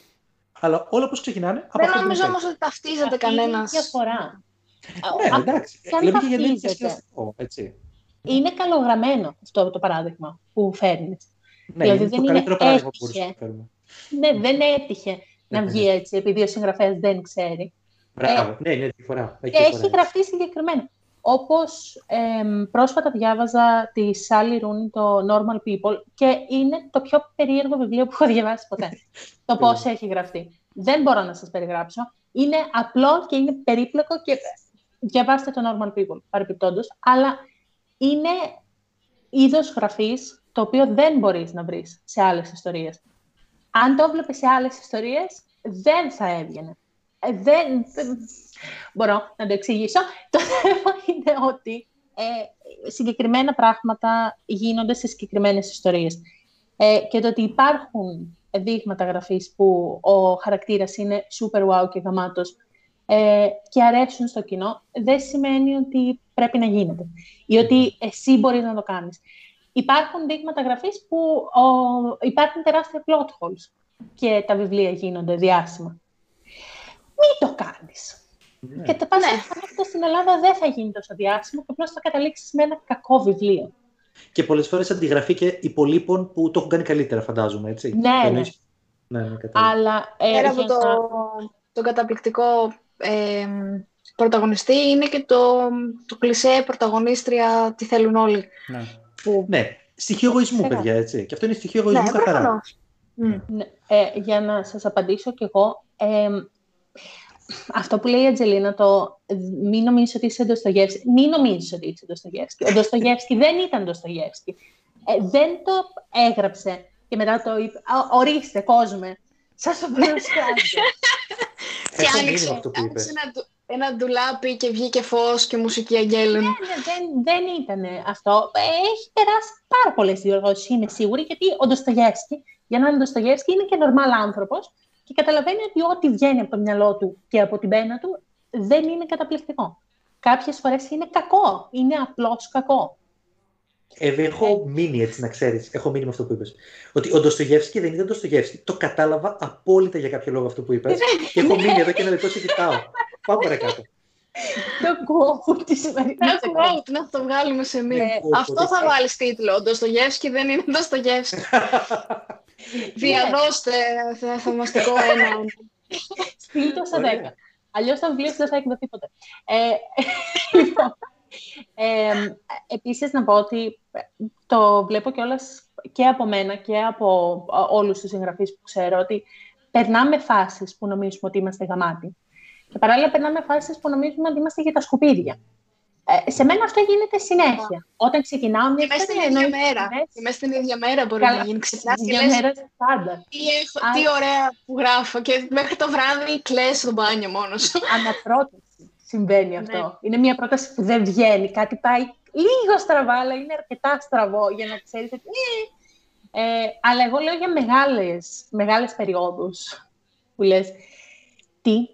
Αλλά όλα πώ ξεκινάνε. Δεν νομίζω όμως ότι ταυτίζεται κανένας. διαφορά. Ναι, εντάξει. Λέμε και γιατί είναι έτσι. Είναι καλογραμμένο αυτό το παράδειγμα που φέρνεις. Ναι, δηλαδή, είναι δεν το καλύτερο παράδειγμα που μπορούσαμε να φέρουμε. Ναι, δεν έτυχε να βγει έτσι, επειδή ο συγγραφέας δεν ξέρει. Μπράβο, ε, ναι, είναι διαφορά. Έχει, έχει γραφτεί συγκεκριμένα. Όπως ε, πρόσφατα διάβαζα τη Sally Rooney, το Normal People, και είναι το πιο περίεργο βιβλίο που έχω διαβάσει ποτέ. το πώς έχει γραφτεί. Δεν μπορώ να σας περιγράψω. Είναι απλό και είναι περίπλοκο και διαβάστε το Normal People, παρεπιπτόντως, αλλά είναι είδος γραφής το οποίο δεν μπορείς να βρεις σε άλλες ιστορίες. Αν το βλέπεις σε άλλες ιστορίες, δεν θα έβγαινε. Ε, δεν, μπορώ να το εξηγήσω. Το θέμα είναι ότι ε, συγκεκριμένα πράγματα γίνονται σε συγκεκριμένες ιστορίες. Ε, και το ότι υπάρχουν δείγματα γραφής που ο χαρακτήρας είναι super wow και γαμάτος ε, και αρέσουν στο κοινό, δεν σημαίνει ότι πρέπει να γίνεται ή ότι εσύ μπορείς να το κάνεις. Υπάρχουν δείγματα γραφής που ο, υπάρχουν τεράστια plot holes και τα βιβλία γίνονται διάσημα μην το κάνεις. Ναι. Και το πας ναι. αυτό στην Ελλάδα δεν θα γίνει τόσο διάσημο και απλώς θα καταλήξεις με ένα κακό βιβλίο. Και πολλές φορές αντιγραφεί και υπολείπων που το έχουν κάνει καλύτερα, φαντάζομαι. Έτσι. Ναι, ναι. ναι, ναι Αλλά. Ε, Πέρα από το, το καταπληκτικό ε, πρωταγωνιστή είναι και το, το κλισέ πρωταγωνίστρια τι θέλουν όλοι. Ναι. Που... ναι. Στοιχείο εγωισμού, παιδιά, έτσι. Και αυτό είναι στοιχείο εγωισμού ναι, καθαρά. Ναι. Ε, για να σας απαντήσω κι εγώ, ε, αυτό που λέει η Ατζελίνα, το μην νομίζεις ότι είσαι Ντοστογεύσκη. Μην νομίζεις ότι είσαι Ντοστογεύσκη. Ο Ντοστογεύσκη δεν ήταν Ντοστογεύσκη. Ε, δεν το έγραψε και μετά το είπε. Ορίστε, κόσμε. Σας το παρουσιάζω. και άνοιξε, ένα, ένα ντουλάπι και βγήκε φως και μουσική αγγέλων. Ναι, ναι, δεν, δεν ήταν αυτό. Έχει περάσει πάρα πολλές διοργανώσεις, είμαι σίγουρη, γιατί ο Ντοστογεύσκη, για να είναι Ντοστογεύσκη, είναι και νορμάλ άνθρωπος και καταλαβαίνει ότι ό,τι βγαίνει από το μυαλό του και από την πένα του δεν είναι καταπληκτικό. Κάποιες φορές είναι κακό, είναι απλώς κακό. Εύη, έχω μείνει έτσι να ξέρεις. Έχω μείνει με αυτό που είπες. Ότι ο Ντοστογεύσκη δεν ήταν Ντοστογεύσκη. Το κατάλαβα απόλυτα για κάποιο λόγο αυτό που είπες. και έχω μείνει εδώ και ένα λεπτό σε κοιτάω. Πάμε παρακάτω. Το quote τη σημερινή. Το quote, να το βγάλουμε σε μία. Αυτό θα βάλεις τίτλο. Ο Ντοστογεύσκη δεν είναι Ντοστογεύσκη. Διαδώστε θαυμαστικό ένα. Στείλτε σε 10. Αλλιώς το βιβλίο δεν θα εκδοθεί ποτέ. Ε, λοιπόν, ε, επίσης να πω ότι το βλέπω κιόλας και από μένα και από όλους τους συγγραφείς που ξέρω ότι περνάμε φάσεις που νομίζουμε ότι είμαστε γαμάτοι και παράλληλα περνάμε φάσεις που νομίζουμε ότι είμαστε για τα σκουπίδια. Ε, σε μένα αυτό γίνεται συνέχεια. Όταν ξεκινάω μια Είμαι στην ίδια μέρα. Είμαι στην ίδια μέρα μπορεί Καλά. να γίνει. Ξυπνάς και λες, μέρα πάντα. Τι, έχω, τι ωραία που γράφω και μέχρι το βράδυ κλαις στο μπάνιο μόνος Αναπρόταση συμβαίνει αυτό. Ναι. Είναι μια πρόταση που δεν βγαίνει. Κάτι πάει λίγο στραβά, αλλά είναι αρκετά στραβό για να ξέρεις ότι... Ε, ε, αλλά εγώ λέω για μεγάλες, μεγάλες περιόδους που λες τι,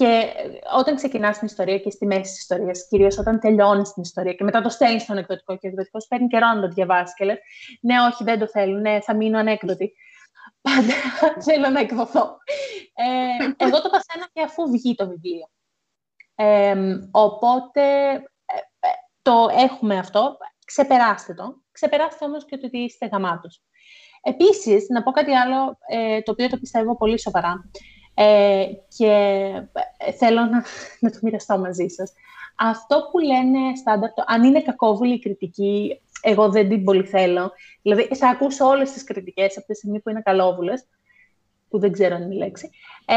και όταν ξεκινάς την ιστορία και στη μέση της ιστορίας, κυρίως όταν τελειώνεις την ιστορία και μετά το στέλνεις στον εκδοτικό και ο εκδοτικός παίρνει καιρό να το διαβάσει και λες: Ναι, όχι, δεν το θέλω. Ναι, θα μείνω ανέκδοτη. Πάντα θέλω να εκδοθώ. Ε, εγώ το παθαίνω και αφού βγει το βιβλίο. Ε, οπότε ε, ε, το έχουμε αυτό. Ξεπεράστε το. Ξεπεράστε όμως και το ότι είστε γαμάτος. Επίσης, να πω κάτι άλλο, ε, το οποίο το πιστεύω πολύ σοβαρά. Ε, και ε, θέλω να, να το μοιραστώ μαζί σας. Αυτό που λένε στάνταρ, αν είναι κακόβουλη η κριτική, εγώ δεν την πολύ θέλω. Δηλαδή, θα ακούσω όλες τις κριτικές από τη στιγμή που είναι καλόβουλες, που δεν ξέρω αν είναι η λέξη. Ε,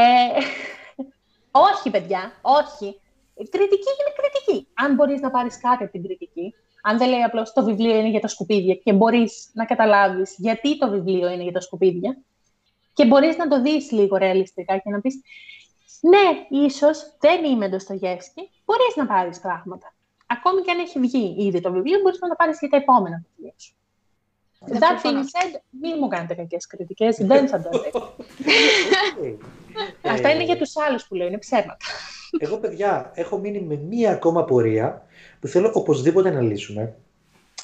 όχι, παιδιά, όχι. Η κριτική είναι κριτική. Αν μπορείς να πάρεις κάτι από την κριτική, αν δεν λέει απλώς το βιβλίο είναι για τα σκουπίδια και μπορείς να καταλάβεις γιατί το βιβλίο είναι για τα σκουπίδια, και μπορείς να το δεις λίγο ρεαλιστικά και να πεις ναι, ίσως δεν είμαι Ντοστογεύσκη, μπορείς να πάρεις πράγματα. Ακόμη και αν έχει βγει ήδη το βιβλίο, μπορείς να το πάρεις για τα επόμενα βιβλία σου. That being said, μην μου κάνετε κακές κριτικές, δεν θα το δέχω. Αυτά είναι για τους άλλους που λέω, είναι ψέματα. Εγώ, παιδιά, έχω μείνει με μία ακόμα πορεία που θέλω οπωσδήποτε να λύσουμε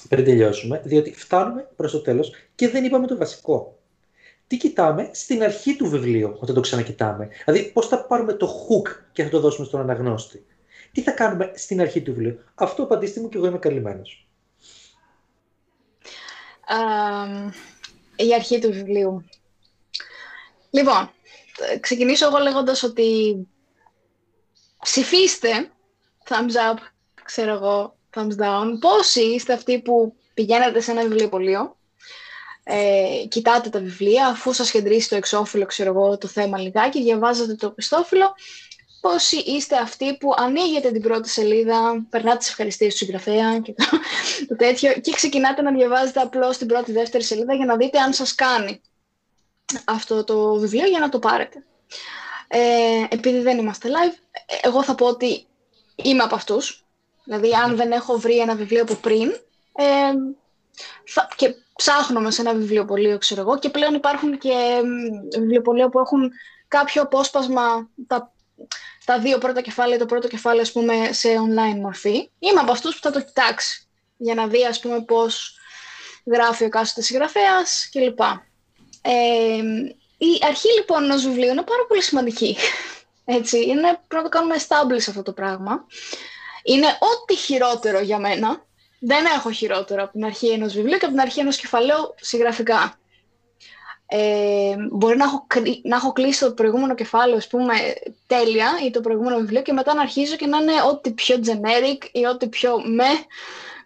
πριν τελειώσουμε, διότι φτάνουμε προς το τέλος και δεν είπαμε το βασικό τι κοιτάμε; Στην αρχή του βιβλίου όταν το ξανακοιτάμε. Δηλαδή, πώς θα πάρουμε το hook και θα το δώσουμε στον αναγνώστη. Τι θα κάνουμε στην αρχή του βιβλίου; Αυτό απαντήστε μου και εγώ είμαι καλυμμένος. η αρχή του βιβλίου. Λοιπόν, ξεκινήσω εγώ λέγοντας ότι ψηφίστε thumbs up, ξέρω εγώ, thumbs down. Πόσοι είστε αυτοί που πηγαίνετε σε ένα βιβλιοπωλείο ε, κοιτάτε τα βιβλία, αφού σας κεντρήσει το εξώφυλλο, ξέρω εγώ, το θέμα λιγάκι, διαβάζετε το πιστόφυλλο, πόσοι είστε αυτοί που ανοίγετε την πρώτη σελίδα, περνάτε τις ευχαριστίες του συγγραφέα και το, το τέτοιο και ξεκινάτε να διαβάζετε απλώς την πρώτη, δεύτερη σελίδα για να δείτε αν σας κάνει αυτό το βιβλίο για να το πάρετε. Ε, επειδή δεν είμαστε live, εγώ θα πω ότι είμαι από αυτούς. Δηλαδή, αν δεν έχω βρει ένα βιβλίο από πριν, ε, θα, και ψάχνουμε σε ένα βιβλιοπωλείο, ξέρω εγώ, και πλέον υπάρχουν και βιβλιοπωλεία που έχουν κάποιο απόσπασμα, τα, τα δύο πρώτα κεφάλαια, το πρώτο κεφάλαιο, ας πούμε, σε online μορφή. Είμαι από αυτούς που θα το κοιτάξει, για να δει, ας πούμε, πώς γράφει ο κάστοτε συγγραφέας κλπ. Ε, η αρχή, λοιπόν, ενός βιβλίου είναι πάρα πολύ σημαντική. Έτσι, είναι, πρέπει να το κάνουμε establish αυτό το πράγμα. Είναι ό,τι χειρότερο για μένα, δεν έχω χειρότερο από την αρχή ενός βιβλίου και από την αρχή ενός κεφαλαίου συγγραφικά. Ε, μπορεί να έχω, να έχω κλείσει το προηγούμενο κεφάλαιο, ας πούμε, τέλεια ή το προηγούμενο βιβλίο και μετά να αρχίζω και να είναι ό,τι πιο generic ή ό,τι πιο με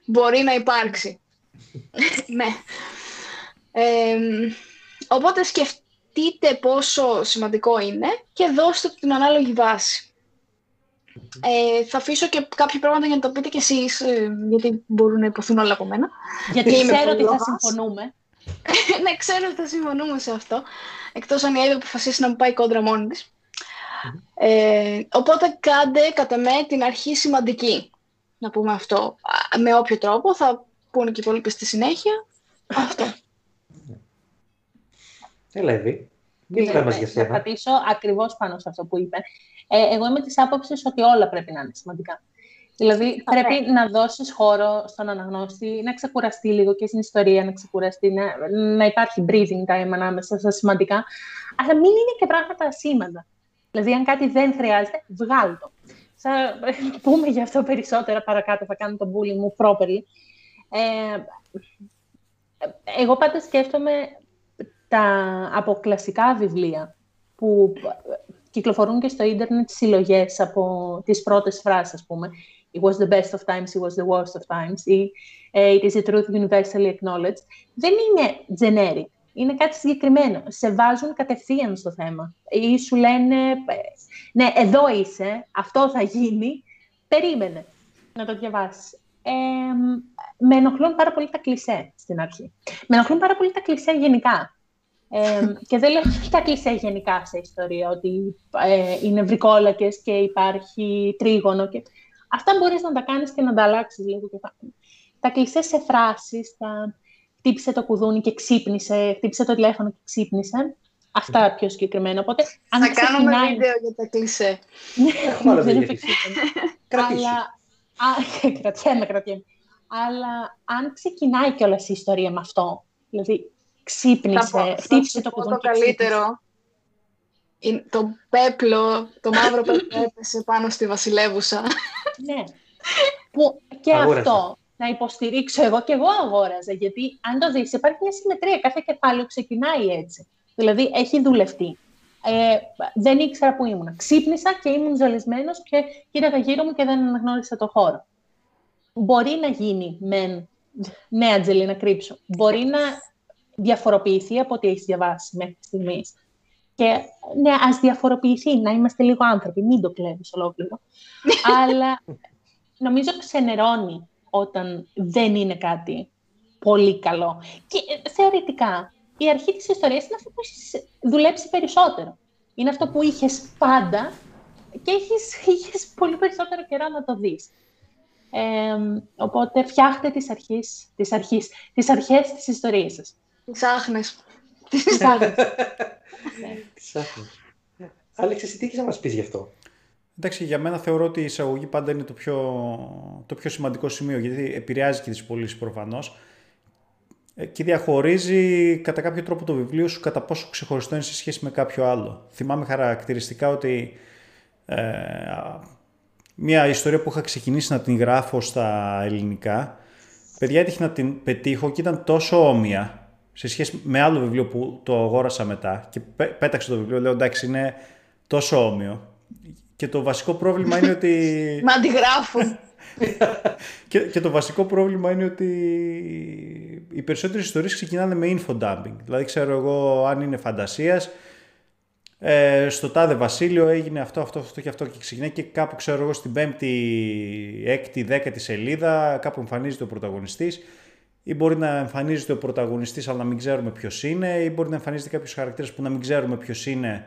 μπορεί να υπάρξει. ναι. Ε, οπότε σκεφτείτε πόσο σημαντικό είναι και δώστε την ανάλογη βάση. Ε, θα αφήσω και κάποια πράγματα για να το πείτε κι εσείς, ε, γιατί μπορούν να υποθούν όλα από μένα. Γιατί ξέρω ότι θα συμφωνούμε. ναι, ξέρω ότι θα συμφωνούμε σε αυτό. Εκτός αν η Εύη αποφασίσει να μου πάει κόντρα μόνη της. Ε, οπότε κάντε κατά με την αρχή σημαντική. Να πούμε αυτό. Με όποιο τρόπο θα πούνε και οι υπόλοιποι στη συνέχεια. αυτό. Έλα, Εύη. Μην ναι, μας για σένα. Θα πατήσω ακριβώς πάνω σε αυτό που είπε. Ε, εγώ είμαι της άποψης ότι όλα πρέπει να είναι σημαντικά. Δηλαδή πρέπει να δώσεις χώρο στον αναγνώστη, να ξεκουραστεί λίγο και στην ιστορία, να ξεκουραστεί, να, να υπάρχει breathing time ανάμεσα στα σημαντικά, αλλά μην είναι και πράγματα ασήμαντα. Δηλαδή αν κάτι δεν χρειάζεται, βγάλ το. Θα πούμε γι' αυτό περισσότερα παρακάτω, θα κάνω το bullying μου properly. Ε, εγώ πάντα σκέφτομαι τα αποκλασικά βιβλία που κυκλοφορούν και στο ίντερνετ συλλογές από τις πρώτες φράσεις, ας πούμε. It was the best of times, it was the worst of times, ή It is a truth universally acknowledged. Δεν είναι generic. Είναι κάτι συγκεκριμένο. Σε βάζουν κατευθείαν στο θέμα. Ή σου λένε, ναι, εδώ είσαι, αυτό θα γίνει, περίμενε να το διαβάσεις. Ε, με ενοχλούν πάρα πολύ τα κλισέ στην αρχή. Με ενοχλούν πάρα πολύ τα κλισέ γενικά. Ε, και δεν λέω τα κλισέ γενικά σε ιστορία, ότι ε, είναι βρικόλακες και υπάρχει τρίγωνο. Και... Αυτά μπορείς να τα κάνεις και να τα αλλάξεις λίγο. Και τα... τα κλισέ σε φράσεις, τα χτύπησε το κουδούνι και ξύπνησε, χτύπησε το τηλέφωνο και ξύπνησε. Αυτά πιο συγκεκριμένα. Οπότε, αν Θα ξεκινάει... κάνουμε βίντεο για τα κλισέ. Έχουμε βίντεο. Αλλά... κρατιέμαι, κρατιέμαι. Αλλά αν ξεκινάει κιόλας η ιστορία με αυτό, δηλαδή ξύπνησε, χτύπησε το κουδούνι. Το καλύτερο είναι το πέπλο, το μαύρο πέπλο έπεσε πάνω στη βασιλεύουσα. ναι. Που και αυτό να υποστηρίξω εγώ και εγώ αγόραζα. Γιατί αν το δεις υπάρχει μια συμμετρία. Κάθε κεφάλαιο ξεκινάει έτσι. Δηλαδή έχει δουλευτεί. Ε, δεν ήξερα που ήμουν. Ξύπνησα και ήμουν ζαλισμένο και κοίταγα γύρω μου και δεν αναγνώρισα το χώρο. Μπορεί να γίνει με ναι, Αντζελή, να κρύψω. Μπορεί να διαφοροποιηθεί από ό,τι έχεις διαβάσει μέχρι στιγμής. Και ναι, ας διαφοροποιηθεί, να είμαστε λίγο άνθρωποι, μην το κλέβεις ολόκληρο. Αλλά νομίζω ξενερώνει όταν δεν είναι κάτι πολύ καλό. Και ε, θεωρητικά, η αρχή της ιστορίας είναι αυτό που έχεις δουλέψει περισσότερο. Είναι αυτό που είχες πάντα και έχεις, είχες πολύ περισσότερο καιρό να το δεις. Ε, οπότε φτιάχτε τις, αρχές, τις, αρχές, τις αρχές της ιστορίας σας. Τις άχνες. Τις άχνες. Τις άχνες. Άλεξ, εσύ τι έχεις να μας πεις γι' αυτό; Εντάξει, για μένα θεωρώ ότι η εισαγωγή πάντα είναι το πιο, το πιο σημαντικό σημείο, γιατί επηρεάζει και τις πωλήσεις προφανώς ε, και διαχωρίζει κατά κάποιο τρόπο το βιβλίο σου κατά πόσο ξεχωριστό είναι σε σχέση με κάποιο άλλο. Θυμάμαι χαρακτηριστικά ότι ε, μια ιστορία που είχα ξεκινήσει να την γράφω στα ελληνικά, παιδιά έτυχε να την πετύχω και ήταν τόσο όμοια σε σχέση με άλλο βιβλίο που το αγόρασα μετά και πέταξε το βιβλίο, λέω εντάξει είναι τόσο όμοιο και το βασικό πρόβλημα είναι ότι... Μα αντιγράφουν. και, και το βασικό πρόβλημα είναι ότι οι περισσότερες ιστορίες ξεκινάνε με info dumping. Δηλαδή ξέρω εγώ αν είναι φαντασίας, ε, στο τάδε βασίλειο έγινε αυτό, αυτό, αυτό και αυτό και ξεκινάει και κάπου ξέρω εγώ στην πέμπτη, έκτη, δέκατη σελίδα κάπου εμφανίζεται ο πρωταγωνιστής ή μπορεί να εμφανίζεται ο πρωταγωνιστής αλλά να μην ξέρουμε ποιος είναι ή μπορεί να εμφανίζεται κάποιος χαρακτήρας που να μην ξέρουμε ποιος είναι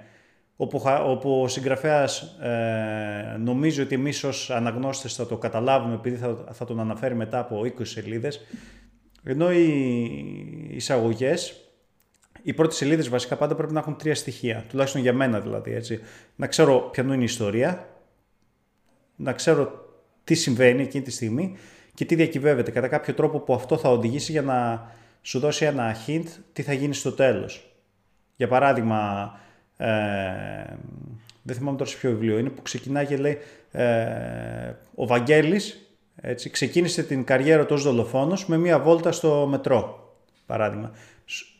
όπου, όπου ο συγγραφέας ε, νομίζει ότι εμείς ως αναγνώστες θα το καταλάβουμε επειδή θα, θα τον αναφέρει μετά από 20 σελίδες ενώ οι εισαγωγές, οι πρώτες σελίδες βασικά πάντα πρέπει να έχουν τρία στοιχεία, τουλάχιστον για μένα δηλαδή. Έτσι. Να ξέρω ποια είναι η ιστορία, να ξέρω τι συμβαίνει εκείνη τη στιγμή και τι διακυβεύεται κατά κάποιο τρόπο που αυτό θα οδηγήσει για να σου δώσει ένα hint τι θα γίνει στο τέλος. Για παράδειγμα, ε, δεν θυμάμαι τώρα σε ποιο βιβλίο είναι, που ξεκινάει και λέει ε, ο Βαγγέλης έτσι, ξεκίνησε την καριέρα του ως δολοφόνος με μία βόλτα στο μετρό, παράδειγμα.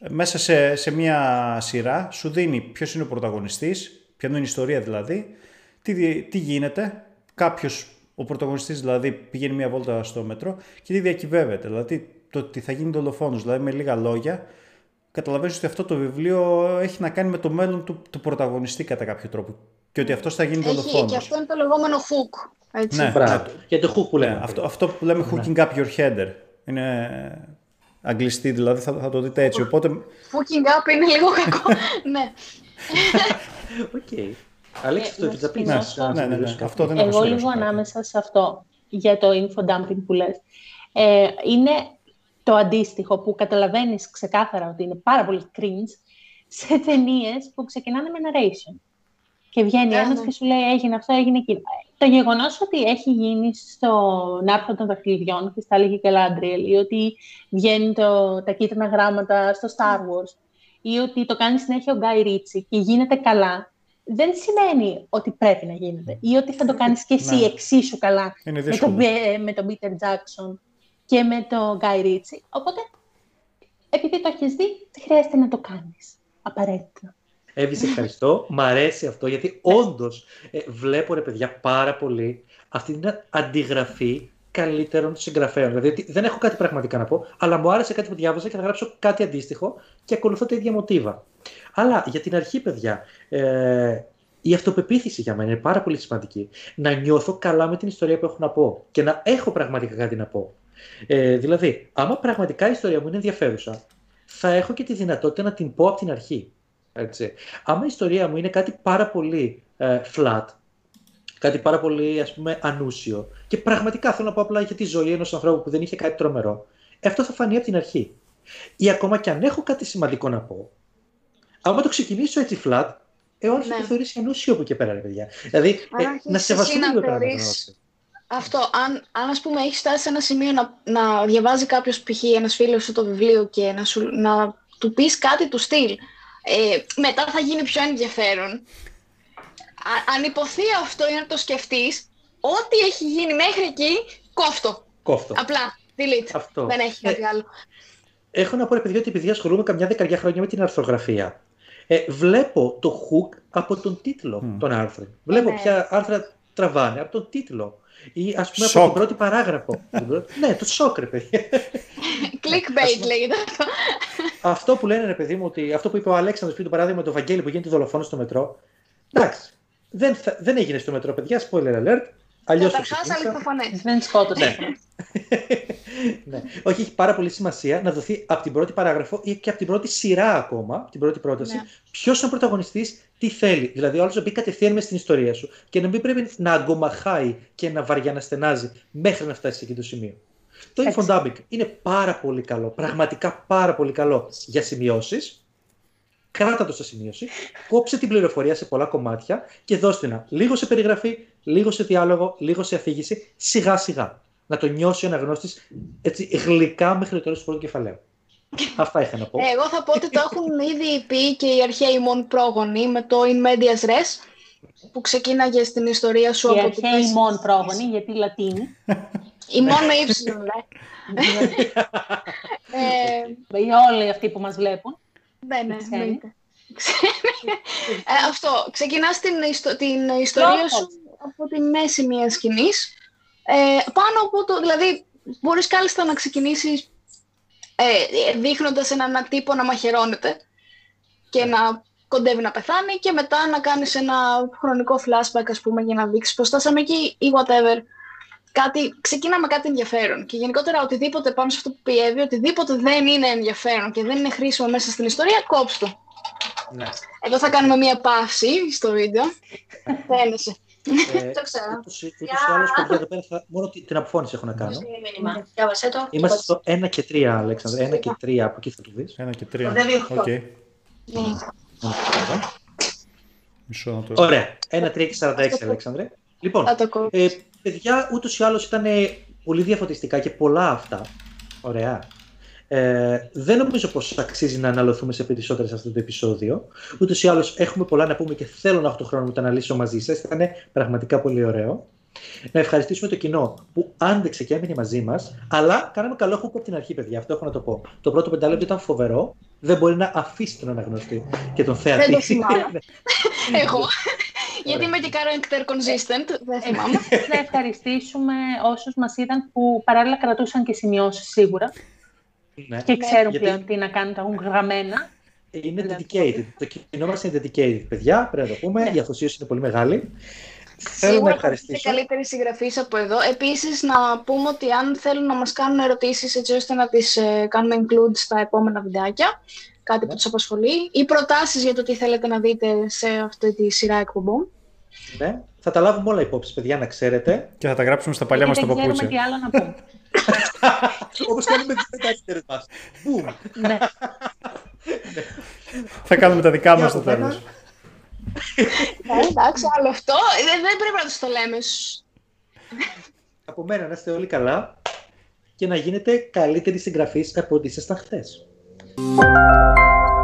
Μέσα σε, σε μία σειρά σου δίνει ποιος είναι ο πρωταγωνιστής, ποια είναι η ιστορία δηλαδή, τι, τι γίνεται, κάποιος, ο πρωταγωνιστής δηλαδή πηγαίνει μία βόλτα στο μετρό και τι διακυβεύεται, δηλαδή το ότι θα γίνει δολοφόνος, δηλαδή με λίγα λόγια, καταλαβαίνεις ότι αυτό το βιβλίο έχει να κάνει με το μέλλον του, του πρωταγωνιστή κατά κάποιο τρόπο και ότι αυτός θα γίνει έχει, δολοφόνος. Και αυτό είναι το λεγόμενο hook. Έτσι. Ναι, Μπράβο. Και το hook που λέμε. αυτό, αυτό που λέμε hooking up your header. Είναι αγγλιστί δηλαδή, θα, θα το δείτε έτσι. Οπότε... Hooking up είναι λίγο κακό. ναι. Οκ. Αλέξη, αυτό και θα πεις. Ναι, ναι, ναι. Αυτό δεν Εγώ λίγο ανάμεσα σε αυτό, για το info dumping που λες. Ε, είναι το αντίστοιχο που καταλαβαίνεις ξεκάθαρα ότι είναι πάρα πολύ cringe σε ταινίες που ξεκινάνε με narration. Και βγαίνει yeah, ένας ναι. και σου λέει έγινε αυτό, έγινε εκείνο το γεγονός ότι έχει γίνει στον άρθρο των δαχτυλιδιών, και στα έλεγε και Λάντριελ, ή ότι βγαίνουν το, τα κίτρινα γράμματα στο Star Wars, ή ότι το κάνει συνέχεια ο Γκάι Ρίτσι και γίνεται καλά, δεν σημαίνει ότι πρέπει να γίνεται. Ή ότι θα το κάνεις και εσύ Ναι. εξίσου καλά Είναι με δύσκολο. τον, Μπε- με τον Peter Jackson και με τον Γκάι Ρίτσι. Οπότε, επειδή το έχεις δει, δεν χρειάζεται να το κάνεις. Απαραίτητα. Εύη, σε ευχαριστώ. Μ' αρέσει αυτό γιατί όντως βλέπω ρε παιδιά πάρα πολύ αυτή την αντιγραφή καλύτερων συγγραφέων. Δηλαδή ότι δεν έχω κάτι πραγματικά να πω, αλλά μου άρεσε κάτι που διάβαζα και θα γράψω κάτι αντίστοιχο και ακολουθώ τα ίδια μοτίβα. Αλλά για την αρχή, παιδιά, ε, η αυτοπεποίθηση για μένα είναι πάρα πολύ σημαντική. Να νιώθω καλά με την ιστορία που έχω να πω και να έχω πραγματικά κάτι να πω. Ε, δηλαδή, άμα πραγματικά η ιστορία μου είναι ενδιαφέρουσα, θα έχω και τη δυνατότητα να την πω από την αρχή. Έτσι. Άμα η ιστορία μου είναι κάτι πάρα πολύ ε, flat, κάτι πάρα πολύ ας πούμε ανούσιο και πραγματικά θέλω να πω απλά για τη ζωή ενός ανθρώπου που δεν είχε κάτι τρομερό, αυτό θα φανεί από την αρχή. Ή ακόμα και αν έχω κάτι σημαντικό να πω, άμα το ξεκινήσω έτσι flat, ε, όλος θα Ναι. το θεωρήσει ανούσιο από εκεί πέρα, ρε παιδιά. Δηλαδή, ε, Αν αρχίσεις να σεβαστούμε εσύ λίγο να τα θεωρείς- αναγνώριση. Αυτό, αν, αν ας πούμε έχεις φτάσει σε ένα σημείο να, να διαβάζει κάποιος π.χ. ένας φίλος σου το βιβλίο και να, σου, να του πεις κάτι του στυλ, ε, μετά θα γίνει πιο ενδιαφέρον. Α, αν υποθεί αυτό ή να το σκεφτείς, ό,τι έχει γίνει μέχρι εκεί, κόφτο. Κόφτω. Απλά, delete. Αυτό. Δεν έχει κάτι άλλο. Έχω να πω, ρε παιδιά, ότι επειδή ασχολούμαι καμιά δεκαριά χρόνια με την αρθρογραφία, ε, βλέπω το hook από τον τίτλο Μμ. των άρθρων. Βλέπω Ναι. ποια άρθρα τραβάνε από τον τίτλο. Ή ας πούμε από Σοκ. την πρώτη παράγραφο. ναι, το σοκ, ρε παιδιά. Clickbait λέγεται αυτό. αυτό που λένε, ρε παιδί μου, ότι αυτό που είπε ο Αλέξανδρος πριν το παράδειγμα το Βαγγέλη που γίνεται δολοφόνος στο μετρό. Εντάξει. Δεν, θα- δεν έγινε στο μετρό, παιδιά, spoiler alert. Αλλιώς το Καταρχάς ξεκίνησα. αληθοφανές. Δεν σκότωσε. Ναι. ναι. Όχι, έχει πάρα πολύ σημασία να δοθεί από την πρώτη παράγραφο ή και από την πρώτη σειρά ακόμα, από την πρώτη πρόταση, Ναι. ποιος είναι ο πρωταγωνιστής, τι θέλει. Δηλαδή, ο άλλος να μπει κατευθείαν μες στην ιστορία σου και να μην πρέπει να αγκομαχάει και να βαριά να στενάζει μέχρι να φτάσει σε εκεί το σημείο. Το Έτσι. infodubbing είναι πάρα πολύ καλό, πραγματικά πάρα πολύ καλό για σημειώσεις. Κράτα το στα σημείωση, κόψε την πληροφορία σε πολλά κομμάτια και δώστε ένα λίγο σε περιγραφή, λίγο σε διάλογο, λίγο σε αφήγηση, σιγά σιγά. Να το νιώσει ο αναγνώστης έτσι γλυκά μέχρι το τέλος του πρώτου κεφαλαίου. Αυτά είχα να πω. Ε, Εγώ θα πω ότι το έχουν ήδη πει και οι αρχαίοι μόν πρόγονοι με το In Medias Res που ξεκίναγε στην ιστορία σου Οι από την αρχαίοι μόν πρόγονοι, γιατί Λατίνοι. Η μόν με ύψιλον, δε. ε, Οι όλοι αυτοί που μας βλέπουν. Ναι, ναι, Ξένοι. εννοείται. ε, αυτό. Ξεκινάς την, ιστο- την ιστορία Πρώτα. σου από τη μέση μιας σκηνής. Ε, πάνω από το, δηλαδή, μπορείς κάλλιστα να ξεκινήσεις ε, δείχνοντας έναν τύπο να μαχαιρώνεται και να κοντεύει να πεθάνει και μετά να κάνεις ένα χρονικό flashback ας πούμε για να δείξεις πως φτάσαμε εκεί ή whatever. Κάτι, ξεκίνα με κάτι ενδιαφέρον και γενικότερα οτιδήποτε πάνω σε αυτό που πει η Εύη, οτιδήποτε δεν είναι ενδιαφέρον και δεν είναι χρήσιμο μέσα στην ιστορία, κόψτε το. Ναι. Εδώ θα κάνουμε μία παύση στο βίντεο. Φαίνεσαι. Ε, Το ξέρω. ούτως ή- ούτως ή άλλως, παιδιά, εδώ πέρα θα- μόνο τη- την αποφώνηση έχω να κάνω. μήνυμα. Διάβασέ το. Είμαστε στο 1 και 3, Αλέξανδρε. 1 και 3, από εκεί θα το δεις. Ένα και τρία. Κοντεύει Οκ. οκτώ. Μισό να το... Ωραία. 1, 3 και 46, Αλέξανδρε. Λοιπόν, Θα το κόψω. Ε, παιδιά, ούτως ή άλλως ήταν πολύ διαφωτιστικά και πολλά αυτά. Ωραία. Ε, δεν νομίζω πως αξίζει να αναλωθούμε σε περισσότερες σε αυτό το επεισόδιο. Ούτως ή άλλως έχουμε πολλά να πούμε και θέλω να έχω τον χρόνο να τα αναλύσω μαζί σας. Ήταν πραγματικά πολύ ωραίο. Να ευχαριστήσουμε το κοινό που άντεξε και έμεινε μαζί μας. Αλλά κάναμε καλό hook από την αρχή, παιδιά. Αυτό έχω να το πω. Το πρώτο πεντάλεπτο ήταν φοβερό. Δεν μπορεί να αφήσει τον αναγνωστή και τον θεατή. Δεν το θυμάμαι. Εγώ. Γιατί Ωραία. είμαι και character consistent. Δεν θυμάμαι. να ευχαριστήσουμε όσους μας είδαν που παράλληλα κρατούσαν και σημειώσεις σίγουρα Ναι. και ξέρουν Γιατί- πλέον τι να κάνουν, τα έχουν γραμμένα. Είναι Ναι. dedicated. Το κοινό μας είναι dedicated, παιδιά. Πρέπει να το πούμε. Ναι. Η αφοσίωση είναι πολύ μεγάλη. Θέλω να Σίγουρα θα είστε ευχαριστήσω. καλύτερη συγγραφής από εδώ. Επίσης, να πούμε ότι αν θέλουν να μας κάνουν ερωτήσεις έτσι ώστε να τις κάνουμε include στα επόμενα βιντεάκια, κάτι που Ναι. τους απασχολεί, ή προτάσεις για το τι θέλετε να δείτε σε αυτή τη σειρά εκπομπών; Ναι. Θα τα λάβουμε όλα υπόψη, παιδιά, να ξέρετε. Και θα τα γράψουμε στα παλιά μας Γιατί τα δεν ξέρουμε παπούτσια. τι άλλο να πούμε. Όπως κάνουμε τις μετάξυτερε μας. Μπούμ. ναι. Θα κάνουμε τα δικά μας Και στο από μένα- τέλος. Ε, εντάξει, άλλο αυτό. Δεν, δεν πρέπει να τους το λέμε. Από μένα να είστε όλοι καλά και να γίνετε καλύτεροι συγγραφείς από ό,τι ήσασταν χθες. Thank you.